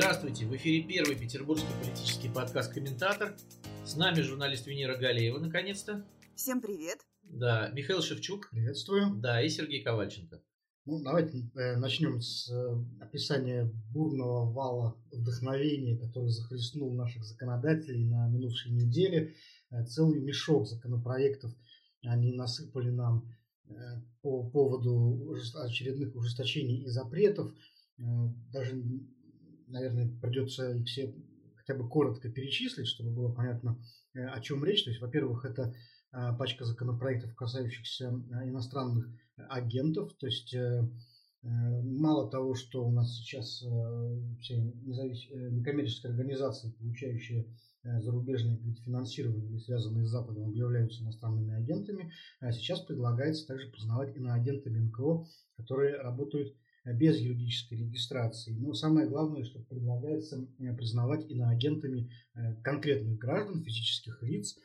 Здравствуйте, в эфире первый петербургский политический подкаст «Комментатор». С нами журналист Венера Галеева, наконец-то. Всем привет. Да, Михаил Шевчук. Приветствую. Да, и Сергей Ковальченко. Ну, давайте э, начнем с э, описания бурного вала вдохновения, который захлестнул наших законодателей на минувшей неделе. Э, целый мешок законопроектов они насыпали нам э, по поводу очередных ужесточений и запретов. Э, даже, наверное, придется их все хотя бы коротко перечислить, чтобы было понятно, э, о чем речь. То есть, во-первых, это э, пачка законопроектов, касающихся э, иностранных агентов. То есть э, э, мало того, что у нас сейчас все независ... некоммерческие организации, получающие зарубежное финансирование или связанные с Западом, объявляются иностранными агентами, а сейчас предлагается также признавать иноагентами НКО, которые работают без юридической регистрации. Но самое главное, что предлагается признавать иноагентами конкретных граждан, физических лиц,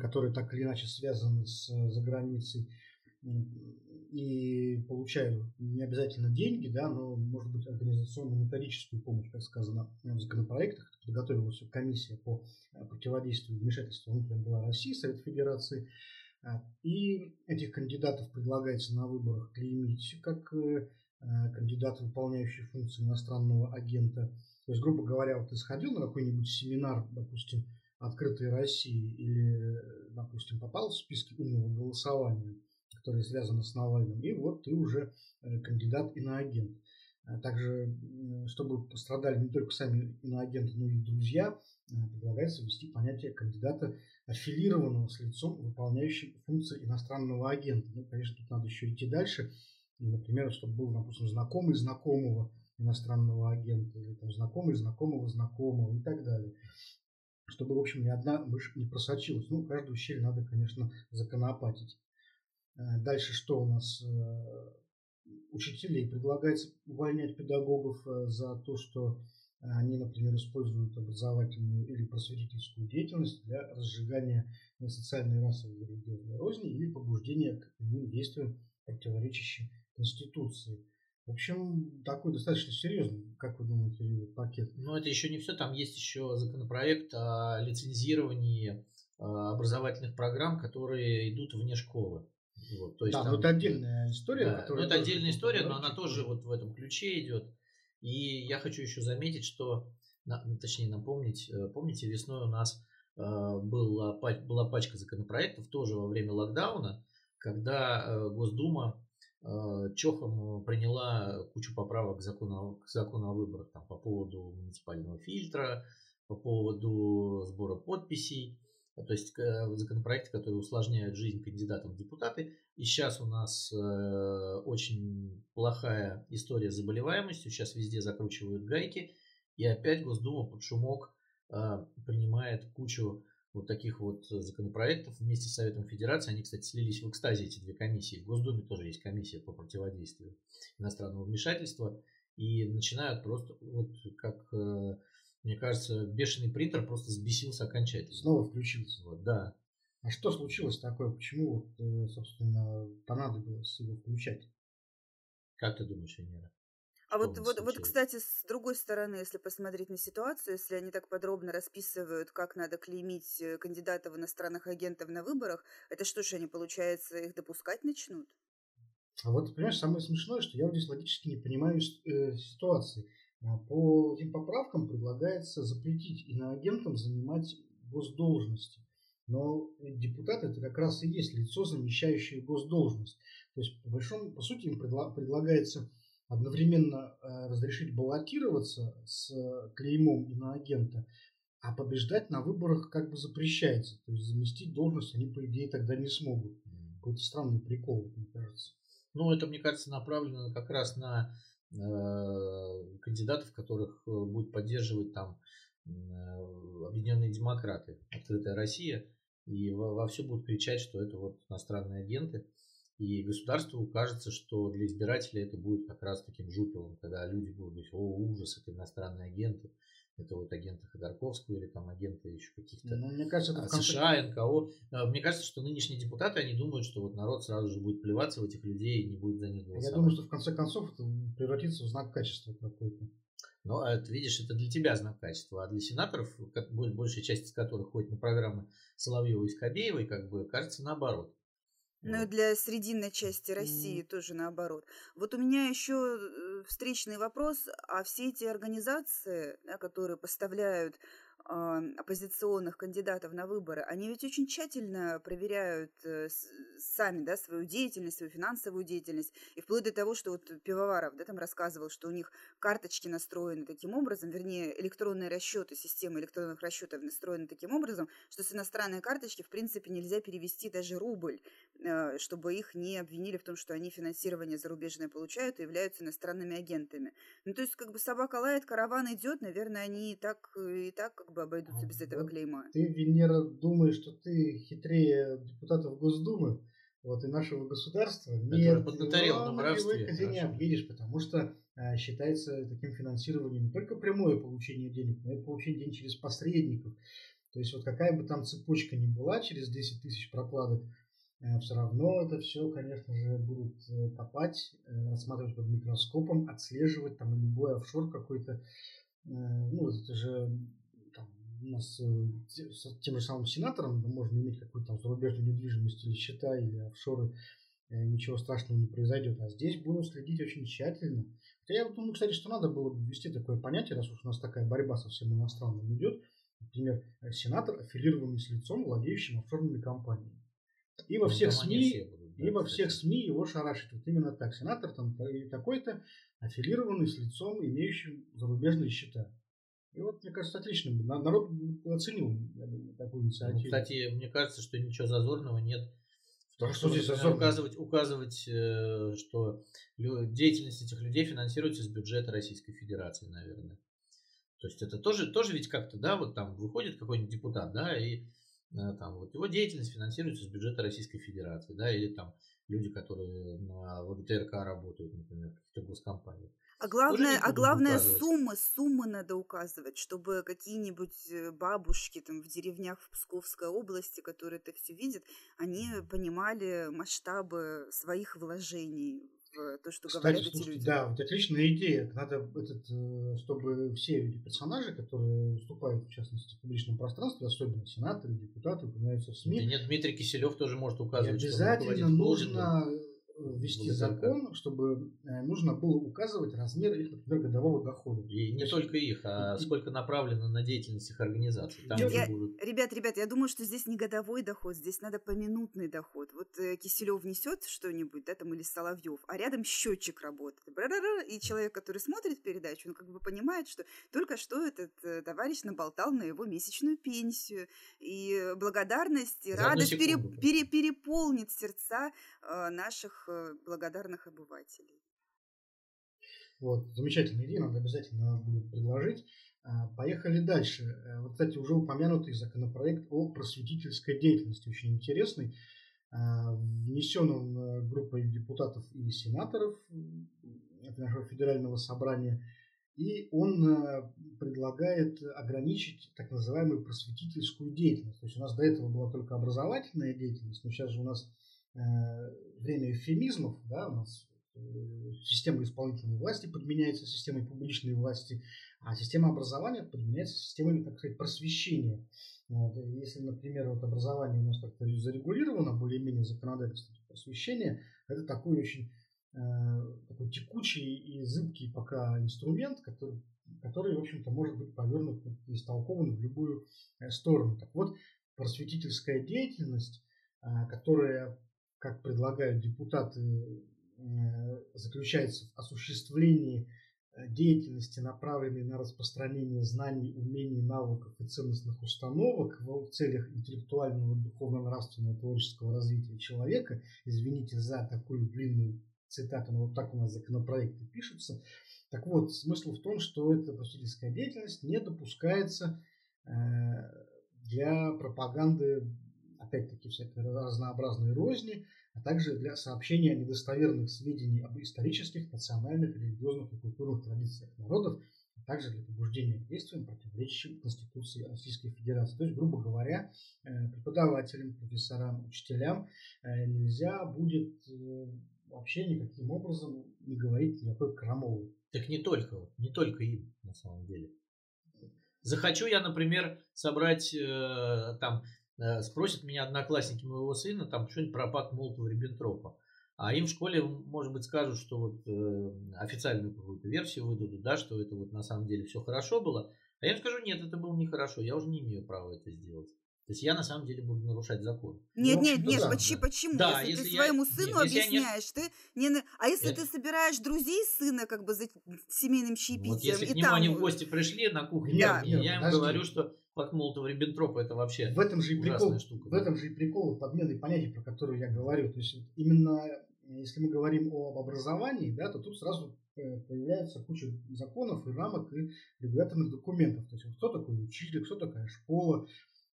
которые так или иначе связаны с заграницей, и получают не обязательно деньги, да, но, может быть, организационно-методическую помощь, как сказано в законопроектах. Подготовилась комиссия по э, противодействию вмешательству внутренних дела России, Совет Федерации. А, и этих кандидатов предлагается на выборах клеймить как э, э, кандидат, выполняющий функции иностранного агента. То есть, грубо говоря, вот ты сходил на какой-нибудь семинар, допустим, открытой России или, допустим, попал в списки умного голосования – которые связаны с Навальным, и вот ты уже э, кандидат иноагент. А также, чтобы пострадали не только сами иноагенты, но и друзья, предлагается ввести понятие кандидата, аффилированного с лицом, выполняющим функции иностранного агента. Ну, конечно, тут надо еще идти дальше. Например, чтобы был, допустим, знакомый знакомого иностранного агента, или там знакомый знакомого знакомого и так далее. Чтобы, в общем, ни одна мышь не просочилась. Ну, каждую щель надо, конечно, законопатить. Э, дальше что у нас? Э, учителей предлагается увольнять педагогов э, за то, что они, например, используют образовательную или просветительскую деятельность для разжигания социальной, расовой и религиозной розни или побуждения к иным действиям, противоречащим Конституции. В общем, такой достаточно серьезный, как вы думаете, пакет. Но это еще не все. Там есть еще законопроект о лицензировании образовательных программ, которые идут вне школы. Вот, то есть да, там, но это отдельная история. Да, но это отдельная история, но она тоже вот в этом ключе идет. И я хочу еще заметить, что, точнее напомнить, э, помните, весной у нас э, была, была пачка законопроектов тоже во время локдауна, когда э, Госдума чохом приняла кучу поправок к закону, к закону о выборах там, по поводу муниципального фильтра, по поводу сбора подписей. А, то есть э, законопроекты, которые усложняют жизнь кандидатам в депутаты. И сейчас у нас э, очень плохая история с заболеваемостью, сейчас везде закручивают гайки, и опять Госдума под шумок э, принимает кучу вот таких вот законопроектов вместе с Советом Федерации. Они, кстати, слились в экстазе, эти две комиссии. В Госдуме тоже есть комиссия по противодействию иностранного вмешательства. И начинают просто вот как мне кажется, бешеный принтер просто сбесился окончательно. Снова включился. Вот, да. А что случилось такое? Почему, вот, э, собственно, понадобилось его включать? Как ты думаешь, Венера? А вот, вот, вот, кстати, с другой стороны, если посмотреть на ситуацию, если они так подробно расписывают, как надо клеймить э, кандидатов иностранных агентов на выборах, это что же они, получается, их допускать начнут? А вот, понимаешь, самое смешное, что я вот здесь логически не понимаю э, ситуации. А по этим поправкам предлагается запретить иноагентам занимать госдолжности. Но депутат это как раз и есть лицо, замещающее госдолжность. То есть, по большому, по сути, им предлагается одновременно э, разрешить баллотироваться с клеймом иноагента, а побеждать на выборах как бы запрещается. То есть заместить должность они, по идее, тогда не смогут. Какой-то странный прикол, мне кажется. Ну, это, мне кажется, направлено как раз на Э, кандидатов, которых э, будет поддерживать там э, Объединенные демократы, Открытая Россия, и во все будут кричать, что это вот иностранные агенты. И государству кажется, что для избирателей это будет как раз таким жупелом, когда люди будут говорить, о, ужас, это иностранные агенты это вот агенты Ходорковского или там агенты еще каких-то ну, мне кажется, это конце... США, НКО. А, мне кажется, что нынешние депутаты, они думают, что вот народ сразу же будет плеваться в этих людей и не будет за них голосовать. Я думаю, что в конце концов это превратится в знак качества какой-то. Но это, видишь, это для тебя знак качества, а для сенаторов, большая часть из которых ходит на программы Соловьева и Скобеевой, как бы кажется наоборот. Ну и для срединной части России mm. тоже наоборот. Вот у меня еще э, встречный вопрос, а все эти организации, да, которые поставляют оппозиционных кандидатов на выборы, они ведь очень тщательно проверяют э, сами да, свою деятельность, свою финансовую деятельность. И вплоть до того, что вот Пивоваров да, там рассказывал, что у них карточки настроены таким образом, вернее, электронные расчеты, система электронных расчетов настроены таким образом, что с иностранной карточки, в принципе, нельзя перевести даже рубль, э, чтобы их не обвинили в том, что они финансирование зарубежное получают и являются иностранными агентами. Ну, то есть, как бы собака лает, караван идет, наверное, они и так, и так как бы бы обойдутся без этого клейма. Ты, Венера, думаешь, что ты хитрее депутатов Госдумы вот, и нашего государства? Нет, поднаторел на воровстве. Ты не объедешь, потому что а, считается таким финансированием не только прямое получение денег, но и получение денег через посредников. То есть вот какая бы там цепочка ни была через 10 тысяч прокладок, э, все равно это все, конечно же, будут э, копать, э, рассматривать под микроскопом, отслеживать там любой офшор какой-то. Ну, это же у нас э, с тем же самым сенатором можно иметь какую-то там зарубежную недвижимость или счета, или офшоры, э, ничего страшного не произойдет. А здесь будем следить очень тщательно. Хотя я думаю, кстати, что надо было бы ввести такое понятие, раз уж у нас такая борьба со всем иностранным идет. Например, э, сенатор, аффилированный с лицом, владеющим офшорными компаниями. И во ну, всех СМИ, будут, да, и во всех СМИ его шарашит. Вот именно так. Сенатор там такой-то, аффилированный с лицом, имеющим зарубежные счета. И вот, мне кажется, отлично. Народ оценил, я думаю, такую ну, инициативу. Ну, кстати, мне кажется, что ничего зазорного нет что, что здесь указывать, указывать, э, что деятельность этих людей финансируется из бюджета Российской Федерации, наверное. То есть это тоже, тоже ведь как-то, да, вот там выходит какой-нибудь депутат, да, и э, там вот его деятельность финансируется из бюджета Российской Федерации, да, или там люди, которые на ВГТРК работают, например, в каких-то госкомпаниях. А главное, а главное суммы, суммы надо указывать, чтобы какие-нибудь э, бабушки там в деревнях в Псковской области, которые это все видят, они понимали масштабы своих вложений в то, что Кстати, говорят слушайте, эти люди. Да, вот отличная идея. Надо этот, э, чтобы все эти персонажи, которые выступают, в частности, в публичном пространстве, особенно сенаторы, депутаты, упоминаются в СМИ. Да нет, Дмитрий Киселев тоже может указывать. И обязательно нужно ввести закон, чтобы э, нужно было указывать размер их, например, годового дохода. И не только их, а и... сколько направлено на деятельность их организаций. Там я, будут... Ребят, ребят, я думаю, что здесь не годовой доход, здесь надо поминутный доход. Вот э, Киселев несет что-нибудь, да, там, или Соловьев, а рядом счетчик работает. И человек, который смотрит передачу, он как бы понимает, что только что этот э, товарищ наболтал на его месячную пенсию. И благодарность, и радость пере, пере, переполнит сердца э, наших Э, благодарных обывателей. Вот, замечательная идея, надо обязательно будет предложить. А, поехали дальше. Э, вот, кстати, уже упомянутый законопроект о просветительской деятельности, очень интересный. А, внесен он э, группой депутатов и сенаторов нашего федерального собрания. И он предлагает ограничить так называемую просветительскую деятельность. То есть у нас до этого была только образовательная деятельность, но сейчас же у нас время эвфемизмов, да, у нас э, система исполнительной власти подменяется системой публичной власти, а система образования подменяется системой, так сказать, просвещения. Вот. Если, например, вот образование у нас как-то зарегулировано более-менее законодательством просвещения, это такой очень э, такой текучий и зыбкий пока инструмент, который, который в общем-то, может быть повернут и истолкован в любую э, сторону. Так вот, просветительская деятельность, э, которая как предлагают депутаты, э, заключается в осуществлении э, деятельности, направленной на распространение знаний, умений, навыков и ценностных установок в целях интеллектуального, духовно-нравственного, творческого развития человека. Извините за такую длинную цитату, но вот так у нас законопроекты пишутся. Так вот, смысл в том, что эта просветительская деятельность не допускается э, для пропаганды опять-таки всякой разнообразной розни, а также для сообщения недостоверных сведений об исторических, национальных, религиозных и культурных традициях народов, а также для побуждения к действиям, противоречащим Конституции Российской Федерации. То есть, грубо говоря, э, преподавателям, профессорам, учителям э, нельзя будет э, вообще никаким образом не говорить никакой крамолы. Так не только, не только им, на самом деле. Захочу я, например, собрать э, там, спросят меня одноклассники моего сына там что-нибудь про пакт Молотова-Риббентропа. А им в школе, может быть, скажут, что вот э, официальную какую-то версию выдадут, да, что это вот на самом деле все хорошо было. А я им скажу, нет, это было нехорошо, я уже не имею права это сделать. То есть я на самом деле буду нарушать закон. Нет, ну, нет, нет, да, почему? Да. почему? Да, если, если ты своему я, сыну нет, объясняешь, я не... ты не... А если это... ты собираешь друзей сына как бы за семейным чаепитием? Вот если к нему там... они в гости пришли на кухню, да. я, я им подожди. говорю, что факт Молотова Риббентропа это вообще в этом же и прикол, штука. В этом же и прикол подмены понятий, про которые я говорю. То есть именно если мы говорим об образовании, да, то тут сразу э, появляется куча законов и рамок и регуляторных документов. То есть вот кто такой учитель, кто такая школа,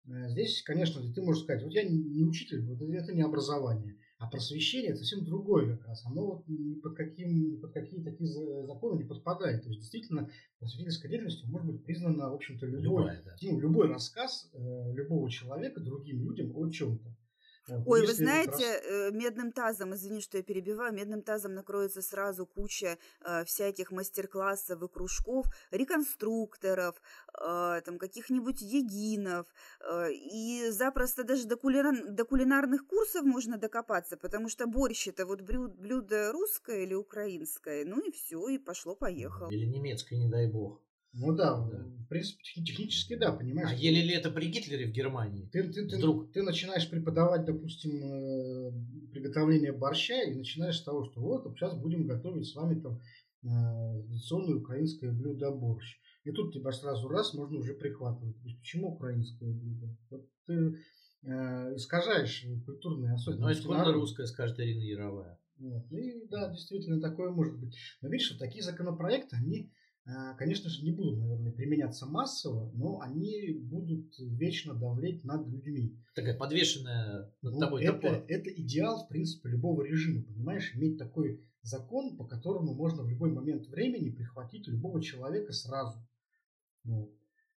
Э, здесь, конечно, ты можешь сказать, вот я не учитель, вот это не образование, а просвещение это совсем другое как раз. Оно вот ни под, каким, ни под какие такие законы не подпадает. То есть, действительно, просветительской деятельностью может быть признана, в общем-то, любой, Любая, да. ну, любой рассказ э, любого человека другим людям о чем-то. Ой, вы знаете, раз... Э, медным тазом, извини, что я перебиваю, медным тазом накроется сразу куча э, всяких мастер-классов и кружков, реконструкторов, э, там каких-нибудь егинов, э, и запросто даже до, кулинар... до кулинарных курсов можно докопаться, потому что борщ это вот блюдо русское или украинское, ну и все, и пошло-поехало. Или немецкое, не дай бог. Ну да, да, в принципе, технически да, понимаешь. А ели ли это при Гитлере в Германии? Ты, ты, ты, Вдруг? ты начинаешь преподавать, допустим, э, приготовление борща и начинаешь с того, что вот сейчас будем готовить с вами там э, традиционное украинское блюдо борщ. И тут тебя сразу раз можно уже прихватывать. Почему украинское блюдо? Вот ты э, искажаешь культурные особенности. Ну, исконно русское, скажет Ирина Яровая. Вот. И да, действительно, такое может быть. Но видишь, что такие законопроекты, они а, конечно же, не будут, наверное, применяться массово, но они будут вечно давлеть над людьми. Такая подвешенная над ну, тобой это, это идеал, в принципе, любого режима, понимаешь? Иметь такой закон, по которому можно в любой момент времени прихватить любого человека сразу. Вот.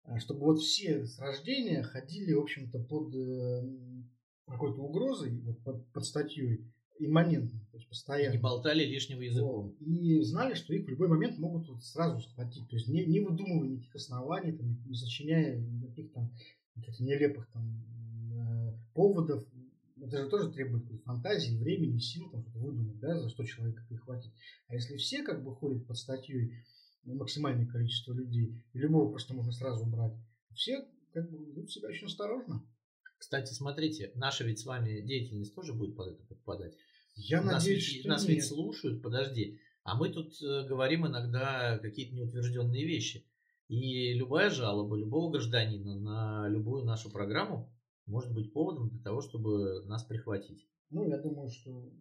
А чтобы вот все с рождения ходили, в общем-то, под э, какой-то угрозой, вот, под, под статьей, имманентно, то есть постоянно. Не болтали лишнего языком. Вот. И знали, что их в любой момент могут вот сразу схватить. То есть не, не выдумывая никаких оснований, там, не сочиняя никаких там каких нелепых там э, поводов. Это же тоже требует фантазии, времени, сил, там что-то выдумать, да, за что человека прихватить. А если все как бы ходят под статьей максимальное количество людей, и любого просто можно сразу убрать, все как бы ведут себя очень осторожно. Кстати, смотрите, наша ведь с вами деятельность тоже будет под это подпадать. Я нас надеюсь, ведь, что Нас нет. ведь слушают, подожди. А мы тут э, говорим иногда какие-то неутвержденные вещи. И любая жалоба любого гражданина на любую нашу программу может быть поводом для того, чтобы нас прихватить. Ну, я думаю, что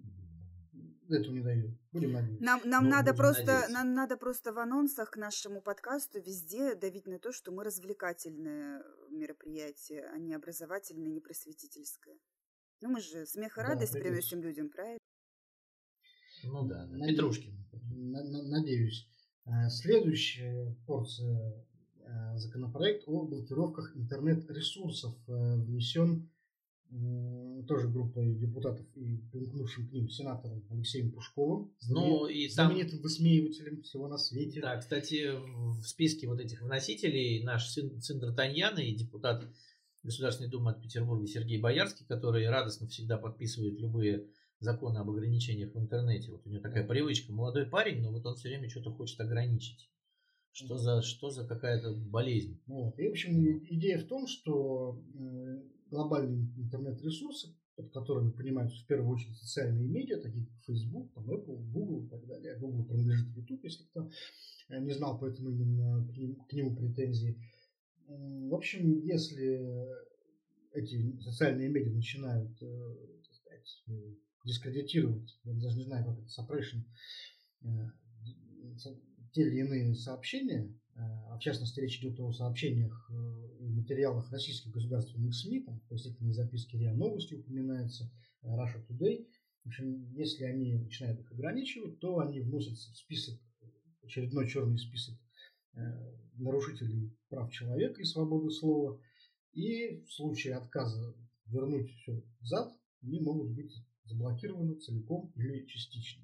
этого не дойдет. Будем надеяться. Нам, нам, ну, надо просто, нам надо просто в анонсах к нашему подкасту везде давить на то, что мы развлекательное мероприятие, а не образовательное, не просветительское. Ну, мы же смех и радость да, приносим людям, правильно? Ну да, да. Надеюсь, Петрушкин. Надеюсь. Э, следующая порция э, законопроект о блокировках интернет-ресурсов э, внесен тоже группой депутатов и примкнувшим к ним сенатором Алексеем Пушковым, ну, и знаменитым там... высмеивателем всего на свете. Да, кстати, в списке вот этих вносителей наш сын, сын Д'Артаньяна и депутат Государственной Думы от Петербурга Сергей Боярский, который радостно всегда подписывает любые законы об ограничениях в интернете. Вот у него такая привычка. Молодой парень, но вот он все время что-то хочет ограничить. Что за, что за какая-то болезнь? Вот. И, в общем, идея в том, что э, глобальные интернет-ресурсы, под которыми понимаются в первую очередь социальные медиа, такие как Facebook, там, Apple, Google и так далее. Google принадлежит YouTube, если кто э, не знал, поэтому именно к нему претензии. В общем, если эти социальные медиа начинают, э, так сказать, дискредитировать, я даже не знаю, как это, suppression, те или иные сообщения, э, а в частности речь идет о сообщениях э, и материалах российских государственных СМИ, там в пояснительной записке РИА Новости упоминается, э, Russia Today. В общем, если они начинают их ограничивать, то они вносятся в список, очередной черный список нарушителей прав человека и свободы слова. И в случае отказа вернуть все взад, они могут быть заблокированы целиком или частично.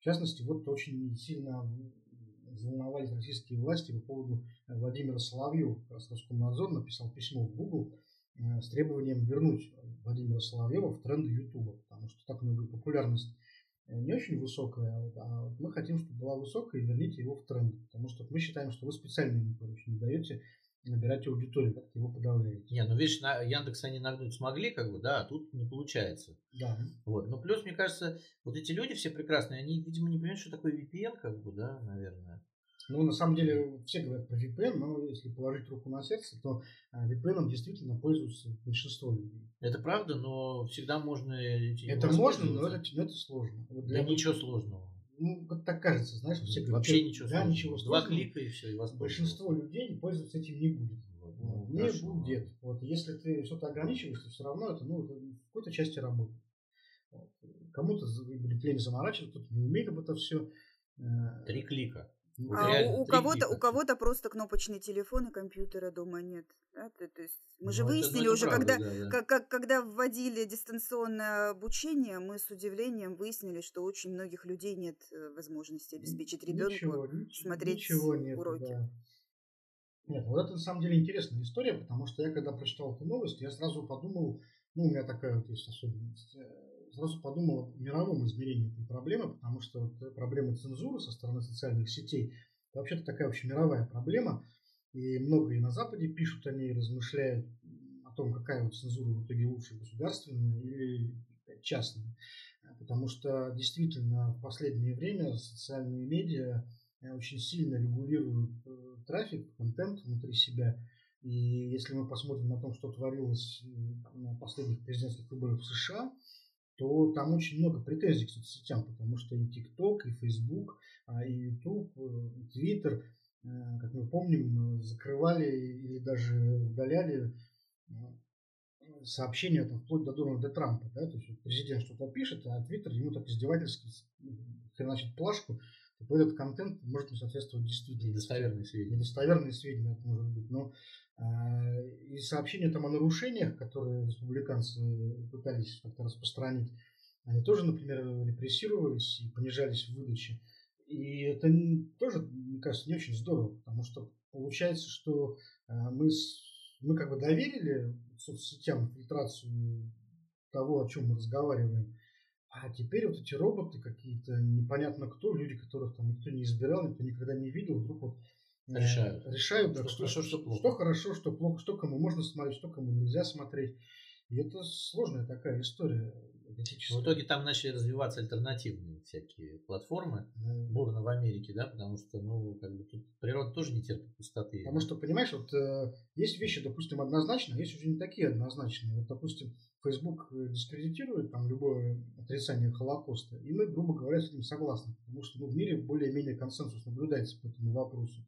В частности, вот очень сильно взволновались российские власти по поводу Владимира Соловьева. Как раз Роскомнадзор написал письмо в Google с требованием вернуть Владимира Соловьева в тренды Ютуба, потому что так много популярность не очень высокая, а, а мы хотим, чтобы была высокая, и верните его в тренд. Потому что мы считаем, что вы специально ему, короче, не даете набирать аудиторию, как его подавляете. Не, ну видишь, на Яндекс они нагнуть смогли, как бы, да, а тут не получается. Да. Вот. Ну, плюс, мне кажется, вот эти люди все прекрасные, они, видимо, не понимают, что такое VPN, как бы, да, наверное. Ну, на самом деле, все говорят про VPN, но если положить руку на сердце, то а, VPN действительно пользуются большинство людей. Это правда, но всегда можно... Это можно, но это, но это сложно. Вот для да ничего сложного. Ну, как так кажется, знаешь, все говорят, Вообще ничего да, сложного. ничего Два клика и все, и вас Большинство людей пользоваться этим не будет. Ну, не хорошо. будет. Вот, если ты что-то ограничиваешь, то все равно это, ну, в какой-то части работает. Вот. Кому-то будет лень заморачиваться, кто-то не умеет об это все. Э, Три клика. А у, у кого-то у кого-то просто кнопочный телефон и компьютера дома нет. Да? То, то есть мы ну, же выяснили это, уже, правда, когда, да, да. Как, как, когда вводили дистанционное обучение, мы с удивлением выяснили, что очень многих людей нет э, возможности обеспечить ребенку ничего, смотреть ничего нет, уроки. Да. Нет, вот это на самом деле интересная история, потому что я когда прочитал эту новость, я сразу подумал, ну, у меня такая вот есть особенность, э, сразу подумал о мировом измерении этой проблемы, потому что вот проблема цензуры со стороны социальных сетей, вообще-то такая вообще мировая проблема, и многие на Западе пишут о ней, размышляют о том, какая вот цензура в итоге лучше, государственная или частная. Потому что действительно в последнее время социальные медиа Э, очень сильно регулируют э, трафик, контент внутри себя. И если мы посмотрим на то, что творилось э, на последних президентских выборах в США, то там очень много претензий к соцсетям, потому что и TikTok, и Facebook, а, и YouTube, и Twitter, как мы помним, закрывали или даже удаляли сообщения там, вплоть до Дональда Трампа. Да? То есть президент что-то пишет, а Твиттер ему так издевательски хреначит плашку, то этот контент может не соответствовать действительности. Недостоверные сведения. Недостоверные сведения это может быть. Но э, и сообщения там о нарушениях, которые республиканцы пытались как-то распространить, они тоже, например, репрессировались и понижались в выдаче. И это тоже, мне кажется, не очень здорово, потому что получается, что э, мы, мы как бы доверили соцсетям фильтрацию того, о чем мы разговариваем, а теперь вот эти роботы какие-то, непонятно кто, люди, которых там никто не избирал, никто никогда не видел, вдруг вот э, решают. Решают, да, что, что, что, что, плохо. что хорошо, что плохо, что кому можно смотреть, что кому нельзя смотреть. И это сложная такая история. В итоге там начали развиваться альтернативные всякие платформы, mm. бурно в Америке, да, потому что, ну, как бы тут природа тоже не терпит пустоты. Потому что, понимаешь, вот э, есть вещи, допустим, однозначные, а есть уже не такие однозначные. Вот, допустим, Facebook дискредитирует там любое отрицание Холокоста, и мы, грубо говоря, с этим согласны, потому что ну, в мире более-менее консенсус наблюдается по этому вопросу.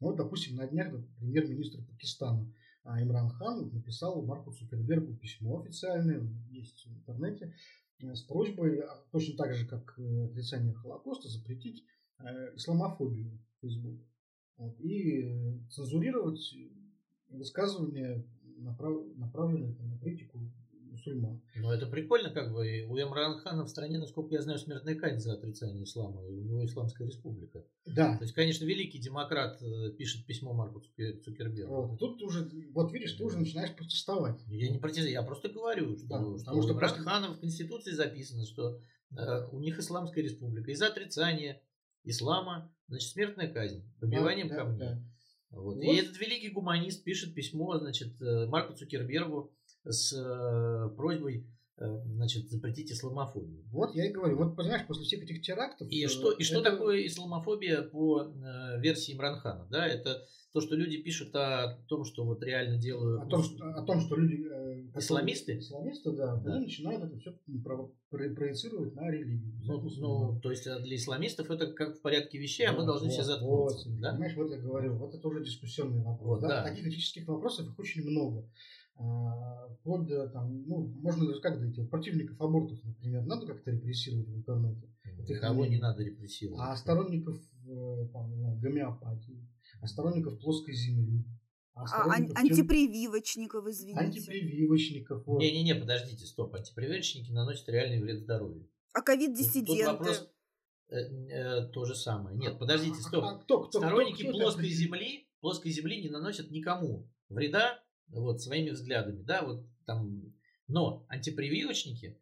Ну, вот, допустим, на днях премьер-министр Пакистана Имран Хан написал Марку Цукербергу письмо официальное, есть в интернете, э, с просьбой, а, точно так же, как э, отрицание Холокоста, запретить э, исламофобию в Facebook. Вот, и цензурировать высказывания, направ, направленные на критику мусульман. Ну, это прикольно, как бы. У Имрана Хана в стране, насколько я знаю, смертная казнь за отрицание ислама. И у него Исламская республика. Да. То есть, конечно, великий демократ э, пишет письмо Марку Цукербергу. Вот, тут уже, вот видишь, ты уже начинаешь протестовать. Я не протестую, я просто говорю, что, да, что потому что просто... Хана в Конституции записано, что э, у них Исламская республика. И за отрицание ислама, значит, смертная казнь, побиванием да, камней. Да, да. Вот. Вот. И этот великий гуманист пишет письмо, значит, э, Марку Цукербергу, с э, просьбой э, значит, запретить исламофобию. Вот я и говорю, вот понимаешь, после всех этих терактов... И, что, и это... что такое исламофобия по э, версии Имранхана? Да, это то, что люди пишут о том, что вот реально делают... О том, что, о том, что люди... Э, исламисты? Исламисты, да, да. Они начинают это все про, про, проецировать на религию. Ну, ну, то есть для исламистов это как в порядке вещей, а мы должны вот, все заткнуться. Вот, да? Понимаешь, вот я говорю, вот это уже дискуссионный вопрос. Вот, да? Да. Таких этических вопросов их очень много. А, вплоть до, там, ну, можно даже как дойти, противников абортов, например, надо как-то репрессировать в интернете. Кого не надо репрессировать. А сторонников э, там, гомеопатии, а сторонников плоской земли, а, а ан- антипрививочников, извините. Антипрививочников. Вот. Не-не-не, подождите, стоп. Антипрививочники наносят реальный вред здоровью. А ковид-диссиденты? Тут, вопрос, Э, э, то же самое. Нет, подождите, А- стоп. а кто- кто- Сторонники кто- кто это плоской определит? земли, плоской земли не наносят никому вреда вот своими взглядами, да, вот там. Но антипрививочники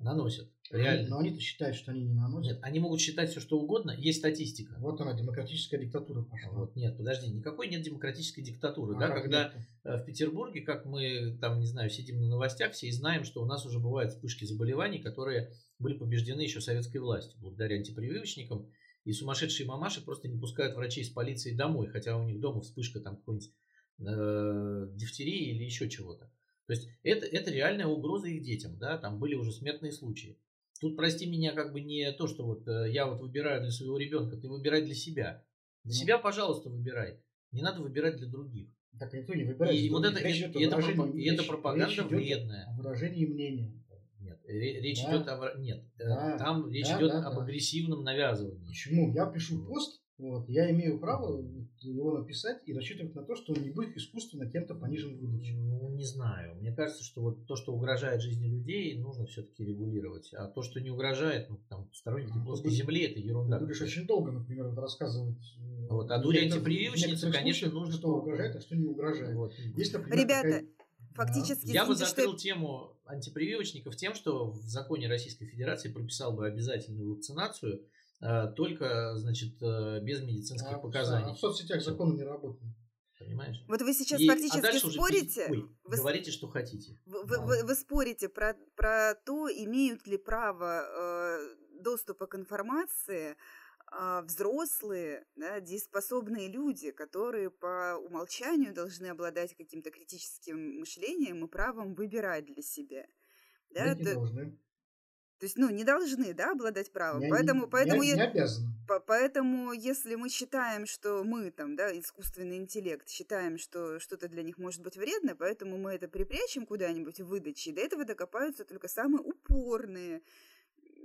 наносят, реально. Но они-то считают, что они не наносят. Нет, они могут считать все что угодно, есть статистика. Вот она, демократическая диктатура пошла. Вот, нет, подожди, никакой нет демократической диктатуры, А да, когда нет-то? э, в Петербурге, как мы там, не знаю, сидим на новостях, все и знаем, что у нас уже бывают вспышки заболеваний, которые были побеждены еще советской властью, благодаря антипрививочникам, и сумасшедшие мамаши просто не пускают врачей с полицией домой, хотя у них дома вспышка там какой-нибудь э, дифтерии или еще чего-то. То есть это, это реальная угроза их детям, да, там были уже смертные случаи. Тут, прости меня, как бы не то, что вот э, я вот выбираю для своего ребенка, ты выбирай для себя. Для Ну. себя, пожалуйста, выбирай. Не надо выбирать для других. Так никто не выбирает. И, вот это, и, это, и это пропаганда речь идет вредная. о выражении мнения. Нет, ре- речь Да. идет о... Нет, э, Да. там речь Да, идет да, об да. агрессивном навязывании. Почему? Я пишу пост, вот, я имею право его написать и рассчитывать на то, что он не будет искусственно кем-то понижен в выдаче. Ну, не знаю. Мне кажется, что вот то, что угрожает жизни людей, нужно все-таки регулировать. А то, что не угрожает, ну, там, сторонники ты плоской земли, это ерунда. Ты будешь очень долго, например, вот рассказывать. э, Вот, а дуре некоторых конечно, случаях, нужно- Что угрожает, а что не угрожает. Вот. Есть, например, Ребята, такая- Фактически, Я бы извините, что закрыл тему антипрививочников тем, что в законе Российской Федерации прописал бы обязательную вакцинацию только, значит, э, без медицинских А, показаний. а в соцсетях законы не работают. Понимаешь? Вот вы сейчас И- а фактически дальше уже спорите. пи- Ой, вы, говорите, что хотите. вы- вы- Да. вы- вы спорите про, про то, имеют ли право э, доступа к информации а, взрослые, да, дееспособные люди, которые по умолчанию должны обладать каким-то критическим мышлением и правом выбирать для себя. Да, Быть не то, должны. То есть, ну, не должны, да, обладать правом. Не- поэтому, не- поэтому я- не. По- Поэтому, если мы считаем, что мы там, да, искусственный интеллект, считаем, что что-то для них может быть вредно, поэтому мы это припрячем куда-нибудь в выдаче, до этого докопаются только самые упорные.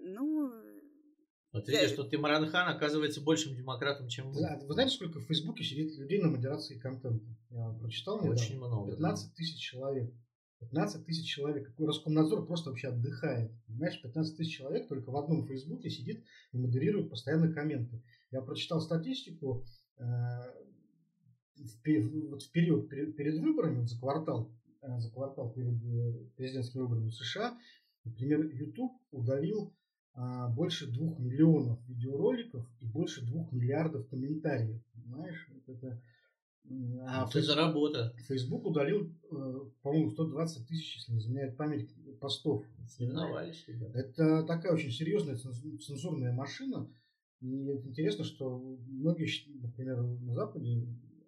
Ну, Вот Я- видишь, что ты Маранхан оказывается большим демократом, чем вы. Вы знаете, сколько в Фейсбуке сидит людей на модерации контента? Я прочитал недавно. Очень много. да. 15 тысяч человек. 15 тысяч человек. Какой Роскомнадзор просто вообще отдыхает. Понимаешь, 15 тысяч человек только в одном Фейсбуке сидит и модерирует постоянно комменты. Я прочитал статистику. э, в, вот в период перед, перед выборами, вот за квартал, э, за квартал перед э, президентскими выборами в США, например, YouTube удалил а, больше двух миллионов видеороликов и больше двух миллиардов комментариев. Понимаешь? Вот это, а А что за работа? Facebook удалил, э, по-моему, 120 тысяч, если не изменяет память, постов. Соревновались, ребята. Это такая очень серьезная цензу- цензурная машина. И интересно, что многие, например, на Западе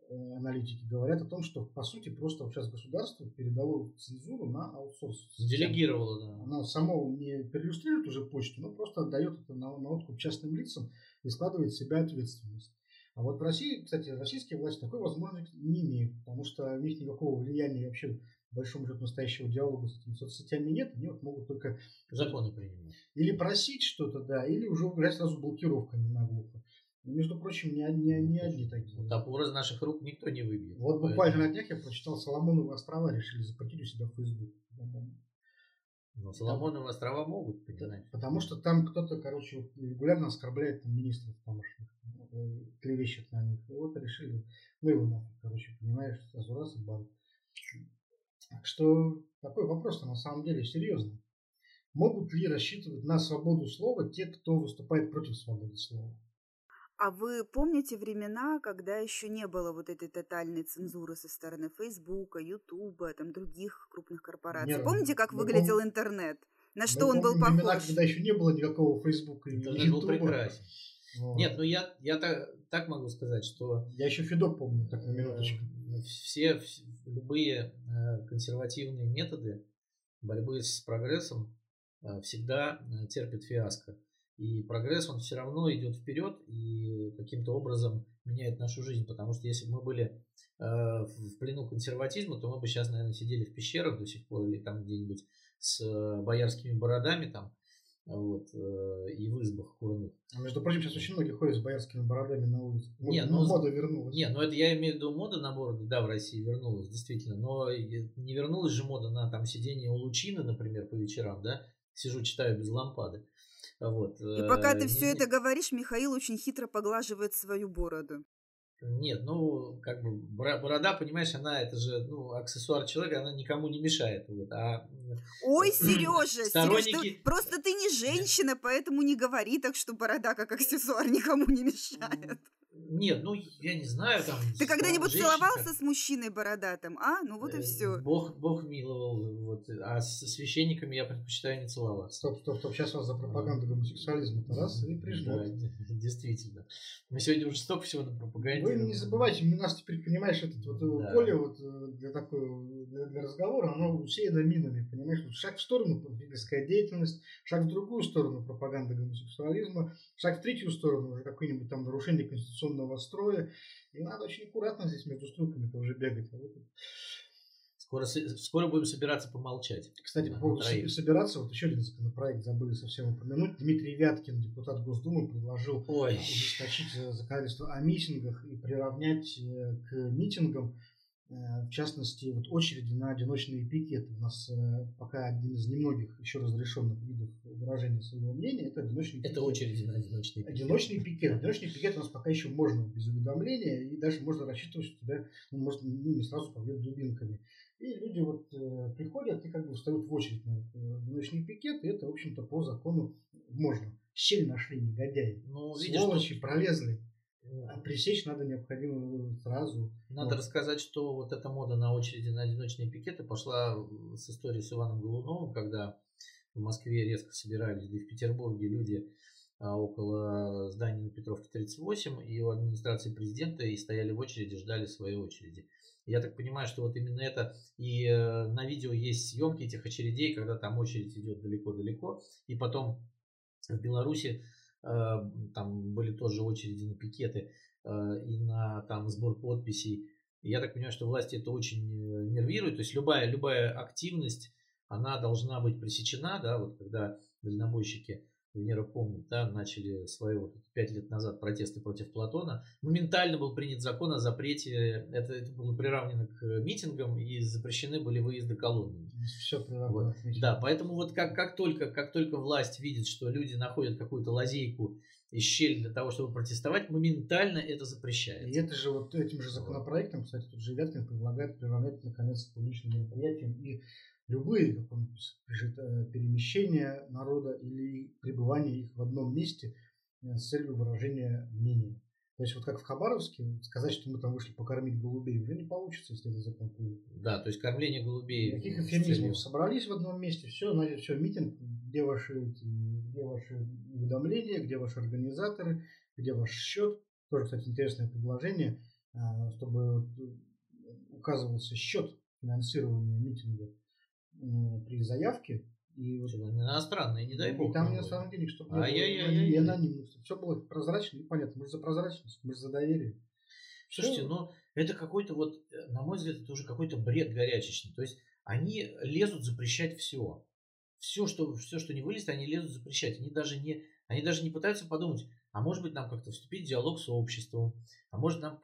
э, аналитики говорят о том, что по сути просто сейчас государство передало цензуру на аутсорс. Делегировала, да. Оно само не переиллюстрирует уже почту, но просто отдает это на, на откуп частным лицам и складывает в себя ответственность. А вот в России, кстати, российские власти такой возможности не имеют, потому что у них никакого влияния вообще, большому счету, настоящего диалога с этими соцсетями нет. Они вот могут только Законы принимать. или просить что-то, да, или уже угрожать сразу блокировками наглухо. Ну, Между прочим, не, не, не одни такие. Топор из наших рук никто не выбьет. Вот буквально на днях я прочитал, Соломоновы острова решили запретить у себя в Facebook. Но Соломоновы острова могут, понимаешь? Потому что там кто-то, короче, регулярно оскорбляет там, министров э, клевещет на них. И вот решили, ну его нафиг, короче, понимаешь, сразу раз и бан. Так что такой вопрос на самом деле серьезный. Могут ли рассчитывать на свободу слова те, кто выступает против свободы слова? а вы помните времена, когда еще не было вот этой тотальной цензуры со стороны Фейсбука, Ютуба, там других крупных корпораций? Нет, Помните, как мы выглядел пом- интернет? На Мы что он был помним времена, похож? когда еще не было никакого Фейсбука и Интернет был Ютуба. прекрасен. Вот. Нет, ну я, я так, так могу сказать, что Я еще Фидо помню, так на минуточку. э, все, вс- любые э, консервативные методы борьбы с прогрессом э, всегда терпят фиаско. И прогресс, он все равно идет вперед и каким-то образом меняет нашу жизнь. Потому что если бы мы были в плену консерватизма, то мы бы сейчас, наверное, сидели в пещерах до сих пор или там где-нибудь с боярскими бородами там, вот, э, и в избах курных. А между прочим, сейчас очень многие ходят с боярскими бородами на улице. Вот, Не, ну, ну, мода вернулась. Не, ну это я имею в виду мода на бороды, да, в России вернулась, действительно. Но не вернулась же мода на там сидение у лучины, например, по вечерам, да, сижу, читаю без лампады. Вот. И пока ты все это говоришь, Михаил очень хитро поглаживает свою бороду. Нет, ну, как бы борода, понимаешь, она это же, ну, аксессуар человека, она никому не мешает. Вот, а Ой, Сережа, сторонники... Сереж, ты, просто ты не женщина, поэтому не говори так, что борода как аксессуар никому не мешает. Нет, ну я не знаю там. Ты когда-нибудь целовался с мужчиной бородатым, а? Ну вот и все. Э, Бог, Бог миловал, вот. А с священниками я предпочитаю не целоваться. Стоп, стоп, стоп. Сейчас вас за пропаганду гомосексуализма раз и прижмет. Да, действительно. Мы сегодня уже столько всего на пропаганде. Вы не забывайте, у нас теперь, понимаешь, это вот э, да. поле вот э, для такой для, для разговора, оно усеяно минами, понимаешь? Вот шаг в сторону политическая деятельность, шаг в другую сторону пропаганда гомосексуализма, шаг в третью сторону уже какое-нибудь там нарушение конституционного строя. И надо очень аккуратно здесь между струнками-то уже бегать. А Скоро, скоро будем собираться помолчать. Кстати, по поводу собираться, вот еще один законопроект забыли совсем упомянуть. Дмитрий Вяткин, депутат Госдумы, предложил Ой. ужесточить законодательство о митингах и приравнять э, к митингам Э, в частности, вот очереди на одиночные пикеты. У нас э, пока один из немногих еще разрешенных видов выражения своего мнения это одиночные Это очереди на одиночные пикеты. Одиночный пикет. Одиночный пикет у нас пока еще можно без уведомления, и даже можно рассчитывать, что тебя ну, может, ну, не сразу побьют дубинками. И люди вот э, приходят и как бы встают в очередь на э, одиночный пикет, и это, в общем-то, по закону можно. Щель нашли негодяи. Ну, видишь, Сволочи что... пролезли. А пресечь надо необходимо сразу. Надо вот. рассказать, что вот эта мода на очереди на одиночные пикеты пошла с истории с Иваном Голуновым, когда в Москве резко собирались, да и в Петербурге люди а, около здания на Петровке 38 и у администрации президента и стояли в очереди, ждали своей очереди. Я так понимаю, что вот именно это и э, на видео есть съемки этих очередей, когда там очередь идет далеко-далеко, и потом в Беларуси Э, там были тоже очереди на пикеты э, и на там сбор подписей. я так понимаю, что власти это очень нервирует. То есть любая, любая активность, она должна быть пресечена, да, вот когда дальнобойщики Венера помнит, да, начали свои вот пять лет назад протесты против Платона, моментально был принят закон о запрете, это, это было приравнено к митингам и запрещены были выезды колоннами. Все вот. Да, поэтому вот как, как, только, как только власть видит, что люди находят какую-то лазейку и щель для того, чтобы протестовать, моментально это запрещается. И это же вот этим же законопроектом, кстати, тут же Вяткин предлагает приравнять наконец к публичным мероприятиям и любые, как он пишет, э, перемещения народа или пребывание их в одном месте э, с целью выражения мнения. То есть вот как в Хабаровске, сказать, что мы там вышли покормить голубей, уже не получится, если этот закон будет. Да, то есть кормление голубей. Никаких эфемизмов. Собрались в одном месте, все, значит, все, митинг, где ваши, где ваши уведомления, где ваши организаторы, где ваш счет. Тоже, кстати, интересное предложение, а, чтобы указывался счет финансирования митинга при заявке. И вот, иностранные, не дай бог. И там иностранных денег, чтобы а я, я, я, и анонимно, чтобы все было прозрачно и понятно. Мы же за прозрачность, мы же за доверие. Слушайте, ну это какой-то вот, на мой взгляд, это уже какой-то бред горячечный. То есть они лезут запрещать все. Все, что, все, что не вылезет, они лезут запрещать. Они даже не, они даже не пытаются подумать, а может быть нам как-то вступить в диалог с обществом, а может нам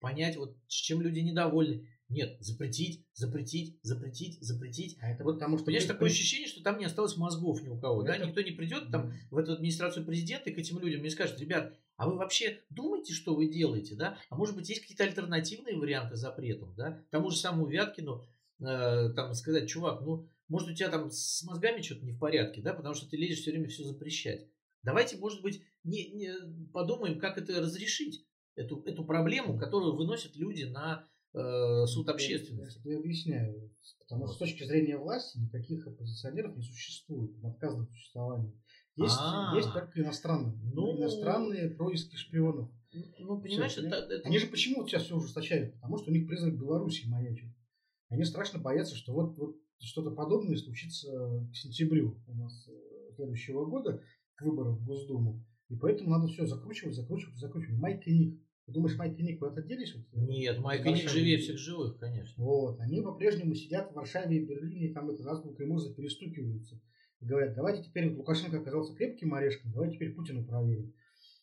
понять, вот с чем люди недовольны. Нет, запретить, запретить, запретить, запретить. А это вот потому что... Понимаешь, такое ощущение, что там не осталось мозгов ни у кого. Это... Да? Никто не придет там в эту администрацию президента и к этим людям и скажет, ребят, а вы вообще думаете, что вы делаете, да? А может быть, есть какие-то альтернативные варианты запретов, да? Тому же самому Вяткину, э, там, сказать, чувак, ну, может, у тебя там с мозгами что-то не в порядке, да? Потому что ты лезешь все время все запрещать. Давайте, может быть, не, не подумаем, как это разрешить, эту, эту проблему, которую выносят люди на э, суд общественности. Я, я объясняю. Потому что с точки зрения власти никаких оппозиционеров не существует. В существовании. Есть, А-а-а. есть только иностранные. Ну, иностранные происки шпионов. Ну, понимаешь, все, это, это... Они же почему сейчас все ужесточают? Потому что у них призрак Беларуси маячит. Они страшно боятся, что вот, вот что-то подобное случится к сентябрю у нас э, следующего года, к выборам в Госдуму. И поэтому надо все закручивать, закручивать, закручивать. Майк и Ник. Ты думаешь, Майк и Ник куда-то делись? Вот, Нет, Майк и Ник живее всех живых, конечно. Вот, они по-прежнему сидят в Варшаве и Берлине, и там это азбука и музыка перестукиваются. И говорят, давайте теперь вот Лукашенко оказался крепким орешком, давайте теперь Путину проверим.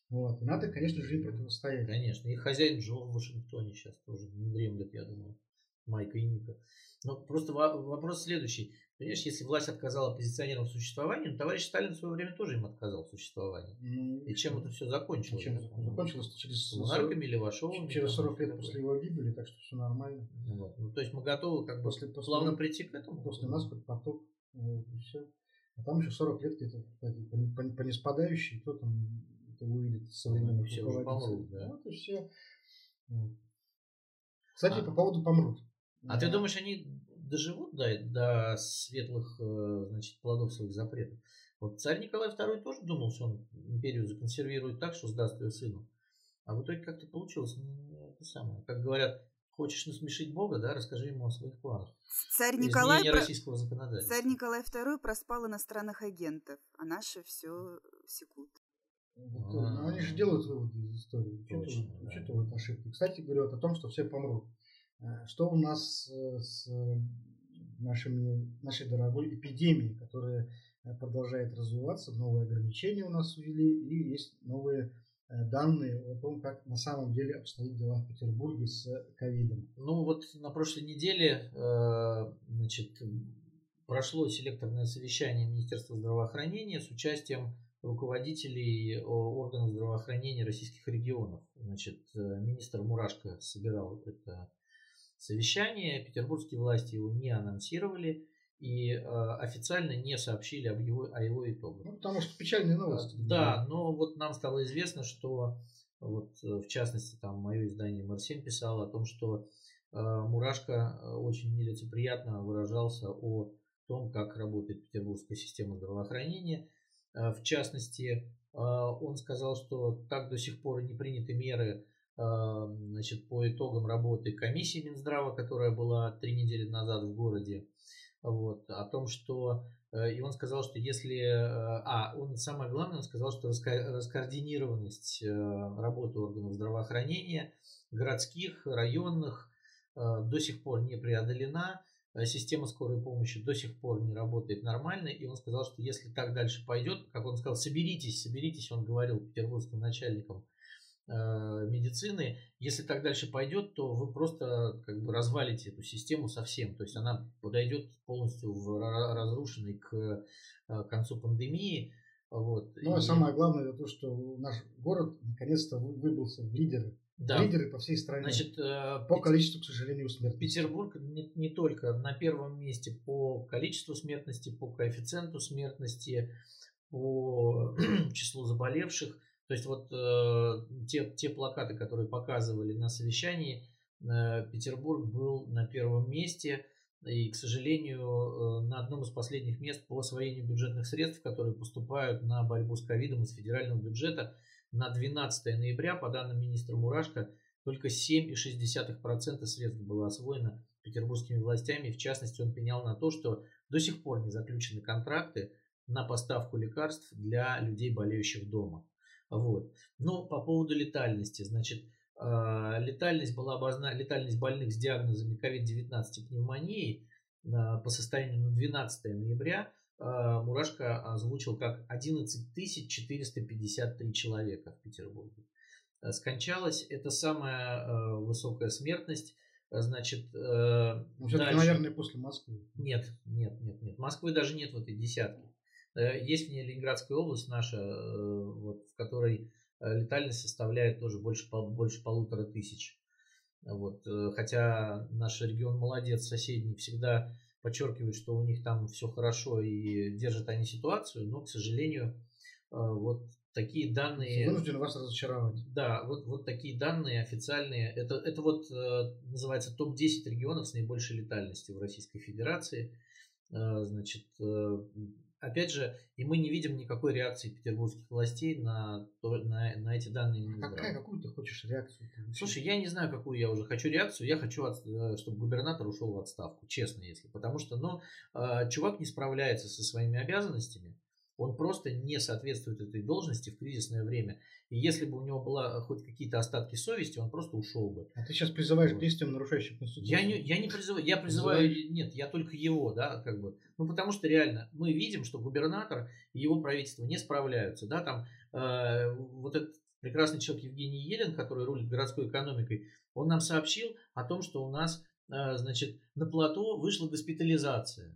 Вот. И надо, конечно же, им противостоять. Конечно. И хозяин Джо в Вашингтоне сейчас тоже не дремлет, я думаю. Майка и Ника. Но просто вопрос следующий. Понимаешь, если власть отказала оппозиционерам в существовании, ну, товарищ Сталин в свое время тоже им отказал в существовании. Ну, и чем это все закончилось? Чем это закончилось? Через Монарками, Левашовым. Через 40 лет после его гибели, так что все нормально. Вот. Ну, то есть мы готовы как бы после, плавно прийти к этому? После нас хоть поток, вот, и все. А там еще 40 лет где-то по, по, по неспадающей, кто там это увидит современных все уже помрут, да? Вот и все. Кстати, а, по поводу помрут. А да. ты думаешь, они доживут до, до светлых э, значит, плодов своих запретов. Вот царь Николай II тоже думал, что он империю законсервирует так, что сдаст ее сыну. А в итоге как-то получилось не это самое. Как говорят, хочешь насмешить Бога, да, расскажи ему о своих планах. Царь Николай, про... российского законодательства. Царь Николай II проспал иностранных агентов, а наши все секут. Вот, а, ну, они же делают выводы из истории, учитывают, да. учитывают ошибки. Кстати, говорят о том, что все помрут. Э, что у нас э, с нашими, нашей дорогой эпидемией, которая э, продолжает развиваться, новые ограничения у нас ввели, и есть новые данные о том, как на самом деле обстоят дела в Петербурге с ковидом. Ну вот на прошлой неделе значит, прошло селекторное совещание Министерства здравоохранения с участием руководителей органов здравоохранения российских регионов. Значит, министр Мурашко собирал это совещание, петербургские власти его не анонсировали и э, официально не сообщили об его, о его итогах. Ну, потому что печальные новости. Да, но вот нам стало известно, что вот э, в частности там мое издание Марсен писало о том, что э, Мурашко э, очень нелицеприятно выражался о том, как работает петербургская система здравоохранения. Э, в частности, э, он сказал, что так до сих пор не приняты меры значит, по итогам работы комиссии Минздрава, которая была три недели назад в городе, вот, о том, что э, и он сказал, что если... Э, а, он самое главное, он сказал, что раскоординированность э, работы органов здравоохранения, городских, районных, до сих пор не преодолена. Система скорой помощи до сих пор не работает нормально. И он сказал, что если так дальше пойдет, как он сказал, соберитесь, соберитесь, он говорил петербургским начальникам, медицины, если так дальше пойдет, то вы просто как бы развалите эту систему совсем. То есть она подойдет полностью в разрушенный к э, концу пандемии. Вот. Ну, а и... самое главное, это то, что наш город наконец-то выбился в лидеры. Да. Лидеры по всей стране. Значит, э, по количеству, к сожалению, смертности. Петербург не, не только на первом месте по количеству смертности, по коэффициенту смертности, по числу заболевших – то есть вот э, те, те плакаты, которые показывали на совещании, э, Петербург был на первом месте. И, к сожалению, э, на одном из последних мест по освоению бюджетных средств, которые поступают на борьбу с ковидом из федерального бюджета, на 12 ноября, по данным министра Мурашко, только 7,6% средств было освоено петербургскими властями. В частности, он пенял на то, что до сих пор не заключены контракты на поставку лекарств для людей, болеющих дома. Вот. Но по поводу летальности, значит, а, летальность была обозначена, летальность больных с диагнозами COVID-19 и пневмонии а, по состоянию на 12 ноября а, Мурашко озвучил как 11 453 человека в Петербурге. Скончалась, это самая высокая смертность. Значит, ну, дальше... наверное, после Москвы. Нет, нет, нет, нет. Москвы даже нет в этой десятке. Э, есть в ней Ленинградская область наша, э, вот, в которой э, летальность составляет тоже больше, больше полутора тысяч. Вот. Хотя наш регион молодец, соседний всегда подчеркивает, что у них там все хорошо и держат они ситуацию, но, к сожалению, вот такие данные... Вынужден вас разочаровать. Да, вот, вот такие данные официальные. Это, это вот называется топ-10 регионов с наибольшей летальностью в Российской Федерации. Значит, опять же, и мы не видим никакой реакции петербургских властей на, то, на, на эти данные Минздрава. Какая, какую ты хочешь реакцию? Слушай, я не знаю, какую я уже хочу реакцию. Я хочу, от, э, чтобы губернатор ушел в отставку, честно, если. Потому что, ну, э, чувак не справляется со своими обязанностями. Он просто не соответствует этой должности в кризисное время. И если бы у него была хоть какие-то остатки совести, он просто ушел бы. А ты сейчас призываешь к действиям, нарушающим Конституцию? Я не, я не призываю, я призываю, Призываешь? нет, я только его, да, как бы. Ну, потому что реально мы видим, что губернатор и его правительство не справляются, да, там э, вот этот прекрасный человек Евгений Елен, который рулит городской экономикой, он нам сообщил о том, что у нас э, значит, на плато вышла госпитализация.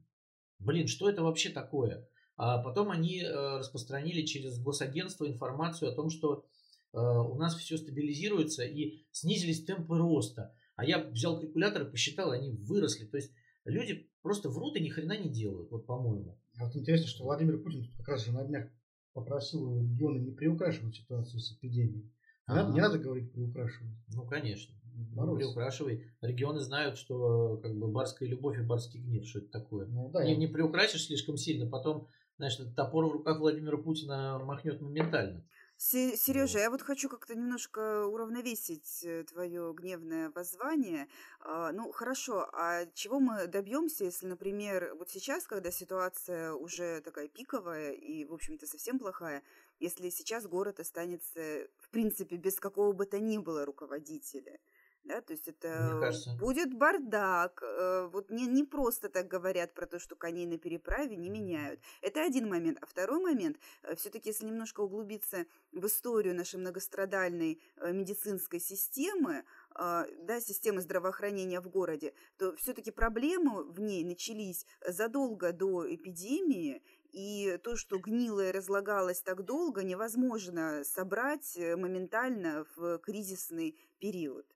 Блин, что это вообще такое? А потом они э, распространили через госагентство информацию о том, что э, у нас все стабилизируется и снизились темпы роста. А я взял калькулятор и посчитал, они выросли. То есть люди просто врут и ни хрена не делают, вот по-моему. А вот интересно, что Владимир Путин как раз же на днях попросил регионы не приукрашивать ситуацию с эпидемией. Ага. надо, не надо говорить приукрашивать. Ну, конечно. Мороз. Приукрашивай. Регионы знают, что как бы барская любовь и барский гнев, что это такое. Ну, да, не, я... не приукрасишь слишком сильно, потом, значит, топор в руках Владимира Путина махнет моментально. Сережа, я вот хочу как-то немножко уравновесить э, твое гневное воззвание. А, ну, хорошо, а чего мы добьемся, если, например, вот сейчас, когда ситуация уже такая пиковая и, в общем-то, совсем плохая, если сейчас город останется, в принципе, без какого бы то ни было руководителя? Да, то есть это кажется... будет бардак. Э, вот не, не просто так говорят про то, что коней на переправе не меняют. Это один момент. А второй момент, э, все-таки если немножко углубиться в историю нашей многострадальной э, медицинской системы, а, да, системы здравоохранения в городе, то все-таки проблемы в ней начались задолго до эпидемии, и то, что гнилое разлагалось так долго, невозможно собрать моментально в кризисный период.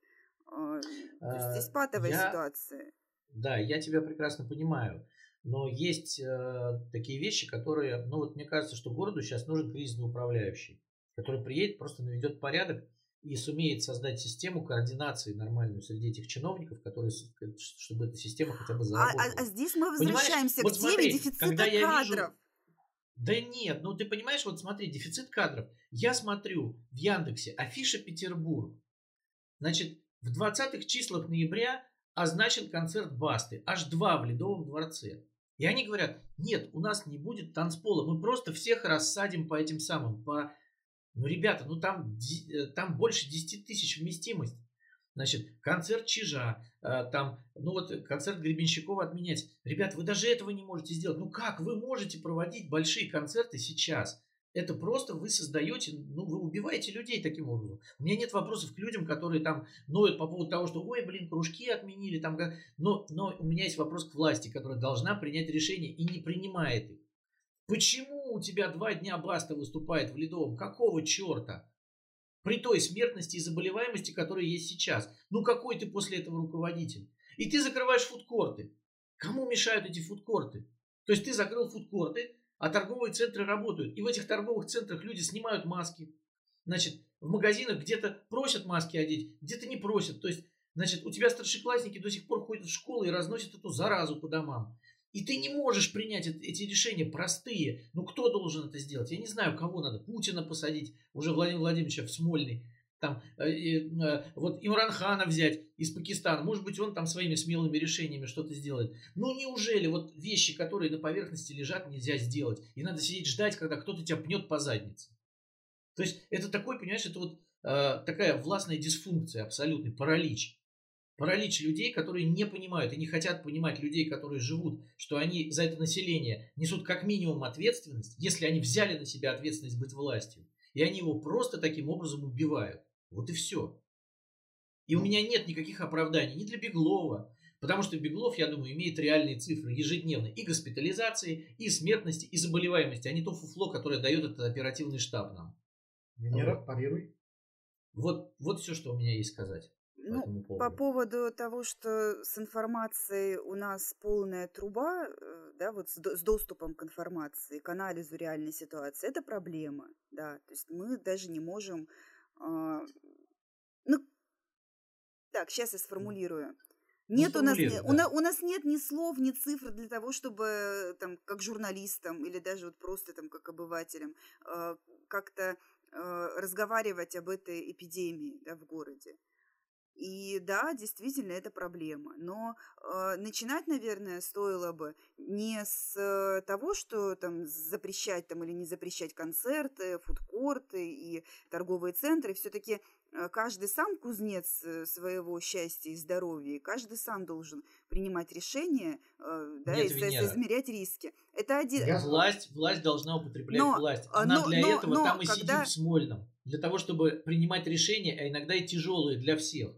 А, то есть здесь патовая я, ситуация. Да, я тебя прекрасно понимаю. Но есть э, такие вещи, которые, ну вот мне кажется, что городу сейчас нужен кризисный управляющий, который приедет, просто наведет порядок и сумеет создать систему координации нормальную среди этих чиновников, которые, чтобы эта система хотя бы заработала. А, а, а здесь мы возвращаемся понимаешь? к вот теме дефицита когда я кадров. Вижу, да нет, ну ты понимаешь, вот смотри, дефицит кадров. Я смотрю в Яндексе афиша Петербург. Значит, в 20-х числах ноября означен концерт Басты, аж два в Ледовом дворце. И они говорят, нет, у нас не будет танцпола, мы просто всех рассадим по этим самым, по... Ну, ребята, ну там, э, там больше 10 тысяч вместимость. Значит, концерт Чижа, э, там, ну вот концерт Гребенщикова отменять. Ребят, вы даже этого не можете сделать. Ну как вы можете проводить большие концерты сейчас? Это просто вы создаете, ну, вы убиваете людей таким образом. У меня нет вопросов к людям, которые там ноют по поводу того, что, ой, блин, кружки отменили, там, но, но у меня есть вопрос к власти, которая должна принять решение и не принимает их. Почему у тебя два дня Баста выступает в Ледовом? Какого черта? При той смертности и заболеваемости, которая есть сейчас. Ну какой ты после этого руководитель? И ты закрываешь фудкорты. Кому мешают эти фудкорты? То есть ты закрыл фудкорты, а торговые центры работают. И в этих торговых центрах люди снимают маски. Значит, в магазинах где-то просят маски одеть, где-то не просят. То есть, значит, у тебя старшеклассники до сих пор ходят в школу и разносят эту заразу по домам. И ты не можешь принять эти решения простые. Ну, кто должен это сделать? Я не знаю, кого надо. Путина посадить, уже Владимир Владимировича в Смольный там, э, э, вот Имранхана взять из Пакистана, может быть, он там своими смелыми решениями что-то сделает. Ну, неужели вот вещи, которые на поверхности лежат, нельзя сделать? И надо сидеть ждать, когда кто-то тебя пнет по заднице. То есть, это такой, понимаешь, это вот э, такая властная дисфункция, абсолютный паралич. Паралич людей, которые не понимают и не хотят понимать людей, которые живут, что они за это население несут как минимум ответственность, если они взяли на себя ответственность быть властью, и они его просто таким образом убивают. Вот и все. И у меня нет никаких оправданий ни для Беглова, потому что Беглов, я думаю, имеет реальные цифры ежедневно и госпитализации, и смертности, и заболеваемости, а не то фуфло, которое дает этот оперативный штаб нам. Венера, вот. парируй. Вот, вот все, что у меня есть сказать. Ну, по, по поводу того, что с информацией у нас полная труба, э, да, вот с, с доступом к информации, к анализу реальной ситуации, это проблема, да, то есть мы даже не можем ну, так, сейчас я сформулирую. Нет у нас, да. у, на, у нас нет ни слов, ни цифр для того, чтобы там, как журналистам или даже вот просто там, как обывателям э, как-то э, разговаривать об этой эпидемии да, в городе. И да, действительно, это проблема. Но э, начинать, наверное, стоило бы не с э, того, что там запрещать там или не запрещать концерты, фудкорты и торговые центры. Все-таки э, каждый сам кузнец э, своего счастья и здоровья, и каждый сам должен принимать решения, э, да, Нет, и Венера. измерять риски. Это один. Я... Власть, власть должна употреблять но, власть. Она но, для но, этого но, там и когда... сидит в Смольном. Для того, чтобы принимать решения, а иногда и тяжелые для всех.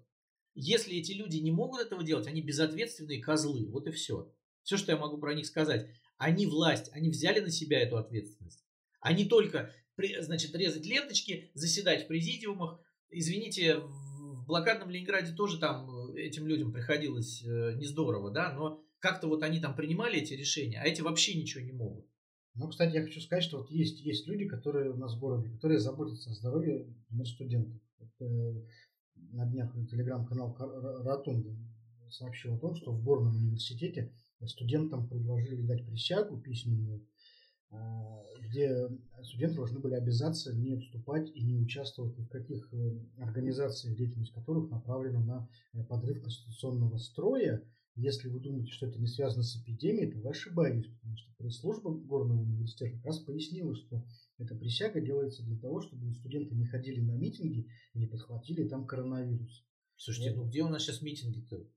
Если эти люди не могут этого делать, они безответственные козлы. Вот и все. Все, что я могу про них сказать. Они власть, они взяли на себя эту ответственность. Они только, значит, резать ленточки, заседать в президиумах. Извините, в блокадном Ленинграде тоже там э, этим людям приходилось э, не здорово, да, но как-то вот они там принимали эти решения, а эти вообще ничего не могут. Ну, кстати, я хочу сказать, что вот есть, есть люди, которые у нас в городе, которые заботятся о здоровье например, студентов. На днях телеграм-канал Ратунда сообщил о том, что в Горном университете студентам предложили дать присягу письменную, а, где студенты должны были обязаться не вступать и не участвовать в каких э, организациях, деятельность которых направлена на э, подрыв конституционного строя. Если вы думаете, что это не связано с эпидемией, то вы ошибаетесь, потому что пресс-служба Горного университета как раз пояснила, что эта присяга делается для того, чтобы студенты не ходили на митинги и не подхватили там коронавирус. Слушайте, ну где у нас сейчас митинги-то?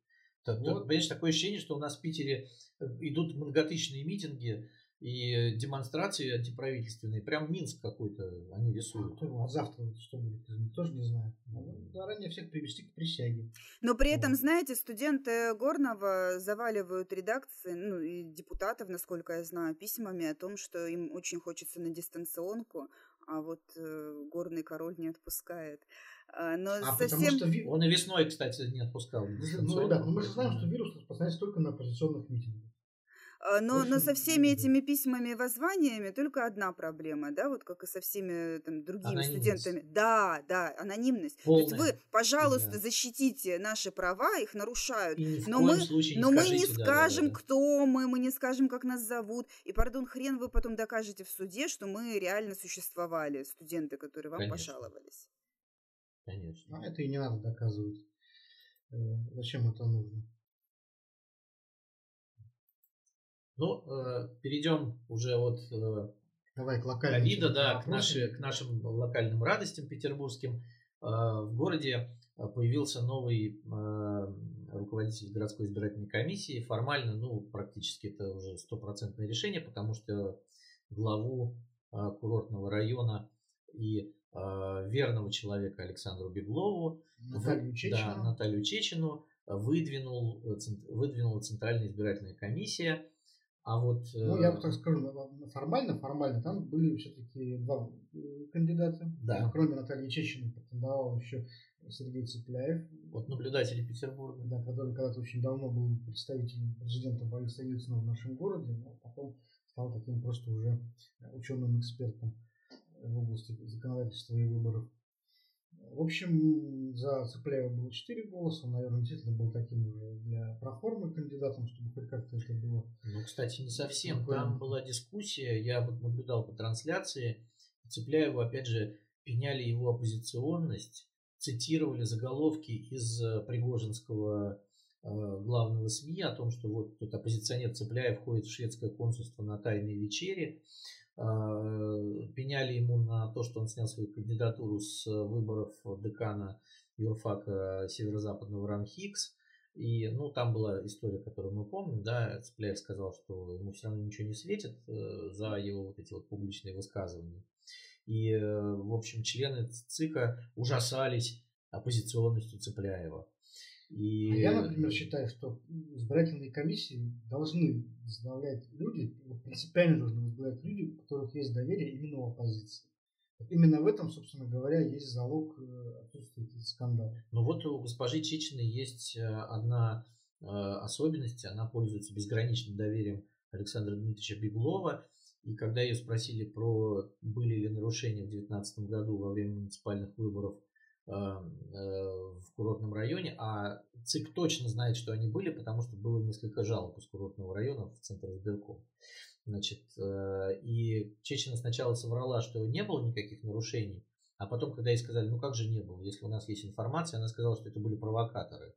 Так, вот. Понимаешь, такое ощущение, что у нас в Питере э, идут многотысячные митинги и демонстрации антиправительственные. Прям Минск какой-то они рисуют. А, а завтра что будет, никто же не. Надо заранее всех привести к присяге. Но при этом, знаете, студенты Горного заваливают редакции, ну и депутатов, насколько я знаю, письмами о том, что им очень хочется на дистанционку, а вот э, горный король не отпускает. А, но а совсем... что ви... Он и весной, кстати, не отпускал. Ну, ребят, ну мы же знаем, что вирус распространяется только на оппозиционных митингах. А, но, но со всеми этими письмами и воззваниями только одна проблема, да, вот как и со всеми там, другими студентами. Да, да, анонимность. Полная. То есть вы, пожалуйста, да. защитите наши права, их нарушают. но мы, но мы не скажем, да, да, да. кто мы, мы не скажем, как нас зовут. И, пардон, хрен вы потом докажете в суде, что мы реально существовали, студенты, которые вам Конечно. пожаловались. Конечно. А это и не надо доказывать. Э, зачем это нужно? Ну, э, перейдем уже от э, Давай к ковида, да, к, наши, к нашим локальным радостям петербургским. Э, в городе э, появился новый э, руководитель городской избирательной комиссии. Формально, ну, практически это уже стопроцентное решение, потому что главу э, курортного района и э, верного человека Александру Беглову, Наталью Чечину, да, Наталью Чечину выдвинул, э, выдвинула Центральная избирательная комиссия. А вот... Ну, я так скажу, формально, формально, там были все-таки два э, кандидата. Да. Кроме Натальи Чечиной претендовал еще Сергей Цепляев. Вот наблюдатели Петербурга. Да, который когда-то очень давно был представителем президента Бориса Ельцина в нашем городе, но потом стал таким просто уже ученым-экспертом в области законодательства и выборов. В общем, за Цепляева было 4 голоса. Он, наверное, действительно был таким уже для проформы кандидатом, чтобы хоть как-то это было. Ну, кстати, не совсем. Такое... Там была дискуссия, я вот наблюдал по трансляции. Цепляеву, опять же, пеняли его оппозиционность, цитировали заголовки из э, Пригожинского э, главного СМИ о том, что вот тут оппозиционер Цепляев ходит в шведское консульство на тайной вечере. А, пеняли ему на то, что он снял свою кандидатуру с выборов декана юрфака северо-западного РАНХИКС. И, ну, там была история, которую мы помним, да, Цепляев сказал, что ему все равно ничего не светит э, за его вот эти вот публичные высказывания. И, э, в общем, члены ЦИКа ужасались оппозиционностью Цепляева. И... А я, например, считаю, что избирательные комиссии должны возглавлять люди, принципиально должны возглавлять люди, у которых есть доверие именно у оппозиции. Именно в этом, собственно говоря, есть залог э, отсутствия этих скандалов. Ну вот у госпожи Чечиной есть э, одна э, особенность, она пользуется безграничным доверием Александра Дмитриевича Беглова. И когда ее спросили про были ли нарушения в 2019 году во время муниципальных выборов в курортном районе, а ЦИК точно знает, что они были, потому что было несколько жалоб из курортного района в Центр избирком. Значит, э, и Чечина сначала соврала, что не было никаких нарушений, а потом, когда ей сказали, ну как же не было, если у нас есть информация, она сказала, что это были провокаторы,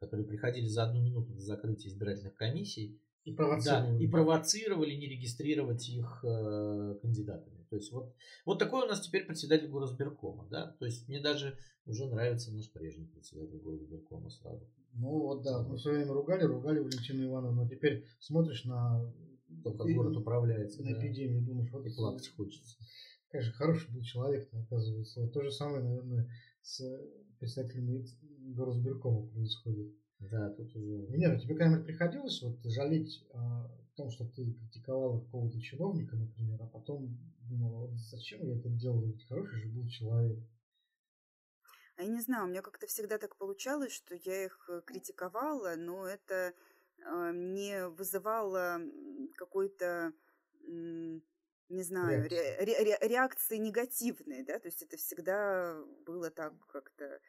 которые приходили за одну минуту до закрытия избирательных комиссий и провоцировали, да, и провоцировали не регистрировать их э, кандидатами. То есть вот, вот такой у нас теперь председатель горосберкома. Да? То есть мне даже уже нравится наш прежний председатель горосберкома сразу. Ну вот да, мы все время ругали, ругали Валентину Ивановну, а теперь смотришь на то, как и, город управляется. На да. эпидемию думаешь, вот и плакать хочется. Конечно, хороший был человек, оказывается. Вот то же самое, наверное, с представителями горосберкома происходит. Да, тут уже... Нет, тебе когда-нибудь приходилось вот жалеть а, том, что ты критиковал какого-то чиновника, например, а потом думала, вот зачем я это делал, ведь хороший же был человек. А я не знаю, у меня как-то всегда так получалось, что я их э, критиковала, но это э, не вызывало какой-то, э, не знаю, ре, ре, реакции негативной, да, то есть это всегда было так как-то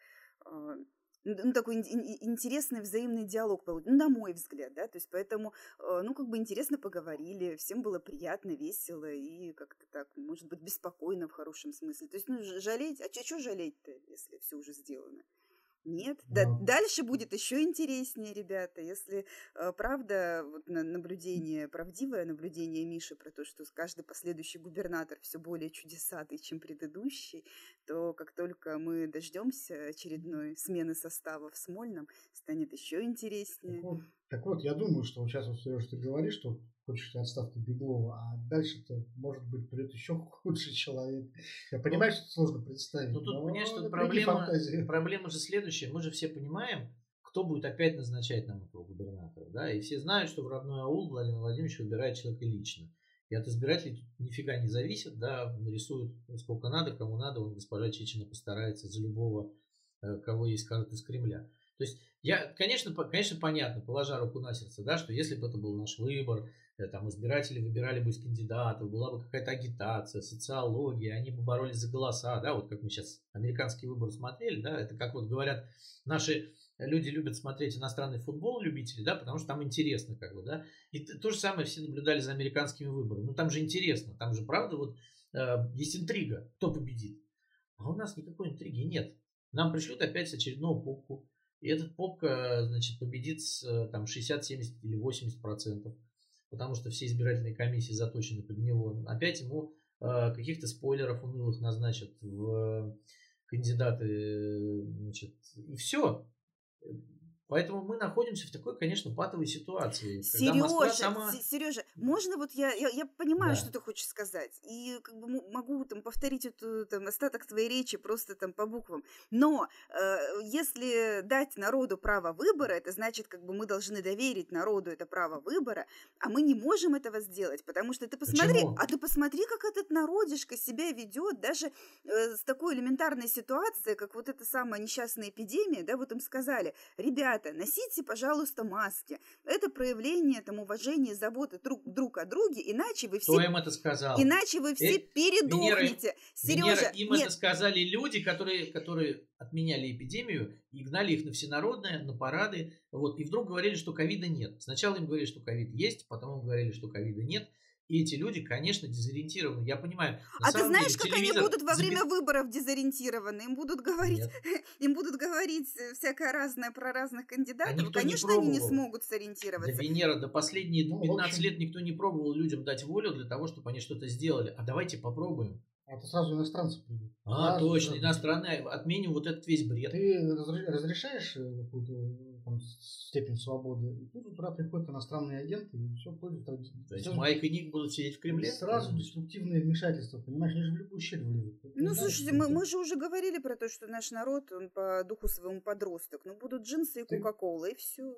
э, ну, такой интересный взаимный диалог получился, ну, на мой взгляд, да, то есть поэтому, э, ну, как бы интересно поговорили, всем было приятно, весело и как-то так, может быть, беспокойно в хорошем смысле. То есть, ну, жалеть, а что жалеть-то, если все уже сделано? Нет, да. да, дальше будет еще интереснее, ребята. Если э, правда, вот на, наблюдение, правдивое наблюдение Миши про то, что каждый последующий губернатор все более чудесатый, чем предыдущий, то как только мы дождемся очередной смены состава в Смольном, станет еще интереснее. Так вот, я думаю, что вот сейчас, вот, Сереж, ты говоришь, что хочешь отставки Беглова, а дальше-то, может быть, придет еще худший человек. Я понимаю, что это сложно представить. Ну, тут, понимаешь, что проблема, проблема же следующая. Мы же все понимаем, кто будет опять назначать нам этого губернатора. Да? И все знают, что в родной аул Владимир Владимирович выбирает человека лично. И от избирателей тут нифига не зависит, да, нарисуют сколько надо, кому надо, он госпожа Чечина постарается за любого, э, кого ей скажут из Кремля. То есть я, конечно, конечно, понятно, положа руку на сердце, да, что если бы это был наш выбор, Э, там избиратели выбирали бы из кандидатов, была бы какая-то агитация, социология, они бы боролись за голоса, да, вот как мы сейчас американские выборы смотрели, да, это как вот говорят, наши люди любят смотреть иностранный футбол, любители, да, потому что там интересно, как бы, да, и то же самое все наблюдали за американскими выборами, ну там же интересно, там же, правда, вот э, есть интрига, кто победит, а у нас никакой интриги нет, нам пришлют опять очередного попку, и этот попка, значит, победит с э, там 60, 70 или 80 процентов потому что все избирательные комиссии заточены под него. Опять ему э, каких-то спойлеров унылых назначат в кандидаты, значит, и все. Поэтому мы находимся в такой, конечно, патовой ситуации. Сережа, сама... Сережа, можно вот я, я, я понимаю, да. что ты хочешь сказать, и как бы могу там повторить эту там остаток твоей речи просто там по буквам. Но э, если дать народу право выбора, это значит, как бы мы должны доверить народу это право выбора, а мы не можем этого сделать, потому что ты посмотри, Почему? а ты посмотри, как этот народишко себя ведет, даже э, с такой элементарной ситуацией, как вот эта самая несчастная эпидемия, да, вот им сказали, ребята ребята, носите, пожалуйста, маски. Это проявление там, уважения, заботы друг, друг о друге, иначе вы все... Кто им это сказал? Иначе вы все э, передохнете. Венера, Сережа, им нет. это сказали люди, которые, которые отменяли эпидемию и гнали их на всенародное, на парады. Вот, и вдруг говорили, что ковида нет. Сначала им говорили, что ковид есть, потом им говорили, что ковида нет. И эти люди, конечно, дезориентированы. Я понимаю. А ты знаешь, деле, как они будут во время заби... выборов дезориентированы? Им будут говорить, им будут говорить э, всякое разное про разных кандидатов. А конечно, не они не смогут сориентироваться. Да, Венера, до последние 15 ну, общем... лет никто не пробовал людям дать волю для того, чтобы они что-то сделали. А давайте попробуем. А то сразу иностранцы придут. А, сразу точно, иностранные. Отменим вот этот весь бред. Ты разрешаешь э, какую-то там, степень свободы, и тут туда приходят иностранные агенты, и все пользуются. То есть Майк и Ник будут сидеть в Кремле? Сразу деструктивное вмешательство, понимаешь, они же в любую щель влезут. Ну, слушайте, мы, мы же уже говорили про то, что наш народ, он по духу своему подросток. Ну, будут джинсы и Кока-Кола, и все.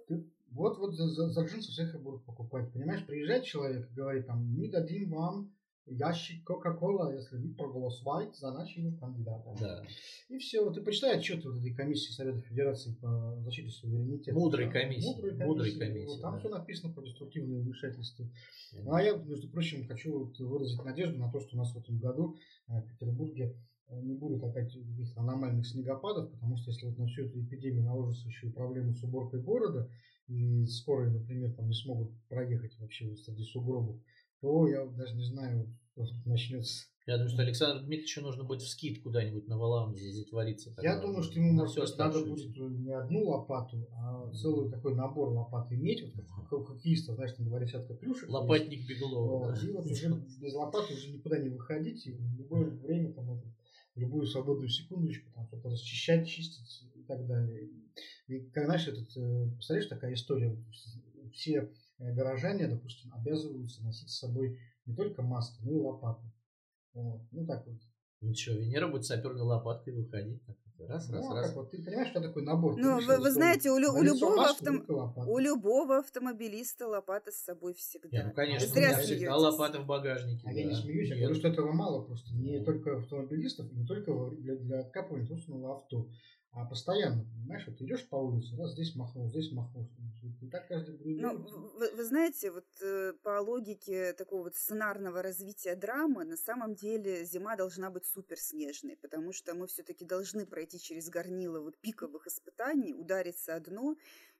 вот, вот за, за, за джинсы всех и будут покупать. Понимаешь, приезжает человек и говорит, там, мы дадим вам ящик Кока-Кола, если вы проголосуете за нашего кандидата. Да. И все. Вот и почитай отчет вот этой комиссии Совета Федерации по защите суверенитета. Мудрой комиссии. Мудрой комиссии. Мудрой комиссии вот, там да. все написано про деструктивные вмешательства. Mm-hmm. Ну, а я, между прочим, хочу вот выразить надежду на то, что у нас в этом году э, в Петербурге э, не будет опять каких-то аномальных снегопадов, потому что если вот на всю эту эпидемию наложится еще и проблему с уборкой города, и скорые, например, там не смогут проехать вообще среди сугробов, то я даже не знаю, что начнется. Я думаю, что Александру Дмитриевичу нужно будет в скит куда-нибудь на валам затвориться. Я думаю, что ему может, быть, надо будет не одну лопату, а целый такой набор лопат иметь, вот как у хоккеиста, знаешь, там говорят, сетка плюшек. Лопатник есть. Беглова. Да. И вот уже без лопаты уже никуда не выходить, и в любое время, там, это, любую свободную секундочку, там что-то расчищать, чистить и так далее. И, как, знаешь, этот, э, представляешь, такая история, все Э, горожане, допустим, обязываются носить с собой не только маски, но и лопаты. Вот. Ну так вот. Ну что, Венера будет саперной лопаткой выходить. Так это... Раз, ну, раз, а раз. вот ты понимаешь, что такое набор? Ну, вы, вы знаете, у, лю- у любого маску, автом- у любого автомобилиста лопата с собой всегда. Не, ну, конечно, Вы у зря меня всегда смеетесь. лопата в багажнике. А я не да. смеюсь, я Нет. говорю, что этого мало просто. Не Ну. только автомобилистов, не только для, для откапывания собственного авто, а постоянно, понимаешь, вот идешь по улице, раз здесь махнул, здесь махнул. И так каждый будет Ну, вы, вы знаете, вот э, по логике такого вот сценарного развития драмы, на самом деле зима должна быть суперснежной, потому что мы все-таки должны пройти через горнило вот пиковых испытаний, удариться о дно,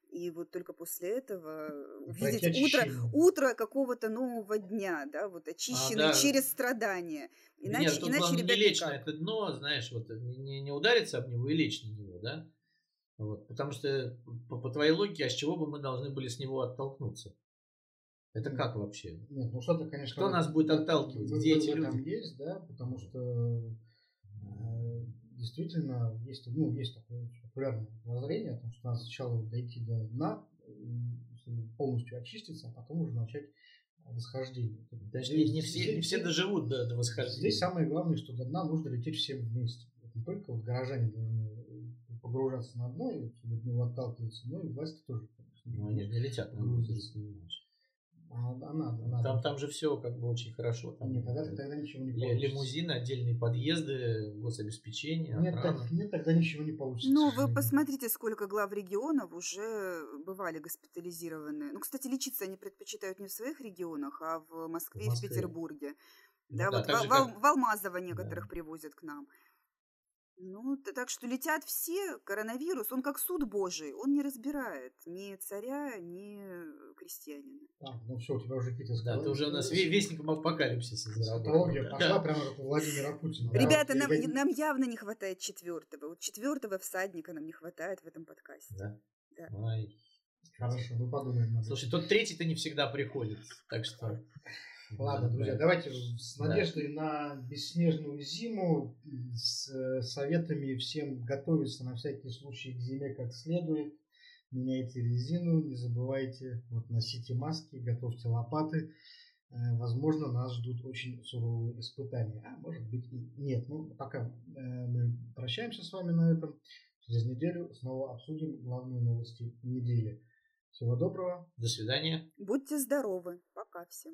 и вот только после этого увидеть Пройти утро, утро какого-то нового дня, да, вот очищенный А, да. через страдания. Иначе, тут иначе ребят, не лечь никак. на это дно, знаешь, вот не, не- не удариться об него и лечь на него, да? Вот, потому что по, по твоей логике, а с чего бы мы должны были с него оттолкнуться? Это как вообще? Нет, ну что-то, конечно... Кто нас будет отталкивать? Где эти люди? есть, да, потому что э, действительно есть, ну, есть такое популярное воззрение о том, что надо сначала дойти до дна, чтобы полностью очиститься, а потом уже начать восхождение. Даже не, не все, не все доживут до, до восхождения. Здесь самое главное, что до дна нужно лететь всем вместе. Вот не только вот горожане должны э, погружаться на дно и от него отталкиваться, но и власти тоже, конечно. Ну, они не летят на А, надо, надо. Там, там же все как бы очень хорошо. Там Нет, тогда, тогда ничего не получится. лимузины, отдельные подъезды, гособеспечение, Нет, так- нет, тогда ничего не получится. Ну, вы посмотрите, сколько глав регионов уже бывали госпитализированы. Ну, кстати, лечиться они предпочитают не в своих регионах, а в Москве, В и в. Петербурге. Ну Да, да, вот в, же, как- в Алмазово некоторых привозят к нам. Ну, так что летят все, коронавирус, он как суд божий, он не разбирает ни царя, ни крестьянина. Так, ну все, у тебя уже какие-то Да, ты уже у нас вестником апокалипсиса заработал. Психология Да. пошла прямо как у Владимира Путина. Да. Ребята, Я- нам, я- нам явно не хватает четвертого. Вот четвертого всадника нам не хватает в этом подкасте. Да? Да. Ой. Хорошо, мы подумаем. Слушай, тот третий-то не всегда приходит, так что... Ладно, Да, друзья, да. давайте с Да. надеждой на бесснежную зиму, с э, советами всем готовиться на всякий случай к зиме как следует. Меняйте резину, не забывайте, вот носите маски, готовьте лопаты. Э, Возможно, нас ждут очень суровые испытания. А может быть и нет. Ну, пока э, мы прощаемся с вами на этом. Через неделю снова обсудим главные новости недели. Всего доброго. До свидания. Будьте здоровы. Пока всем.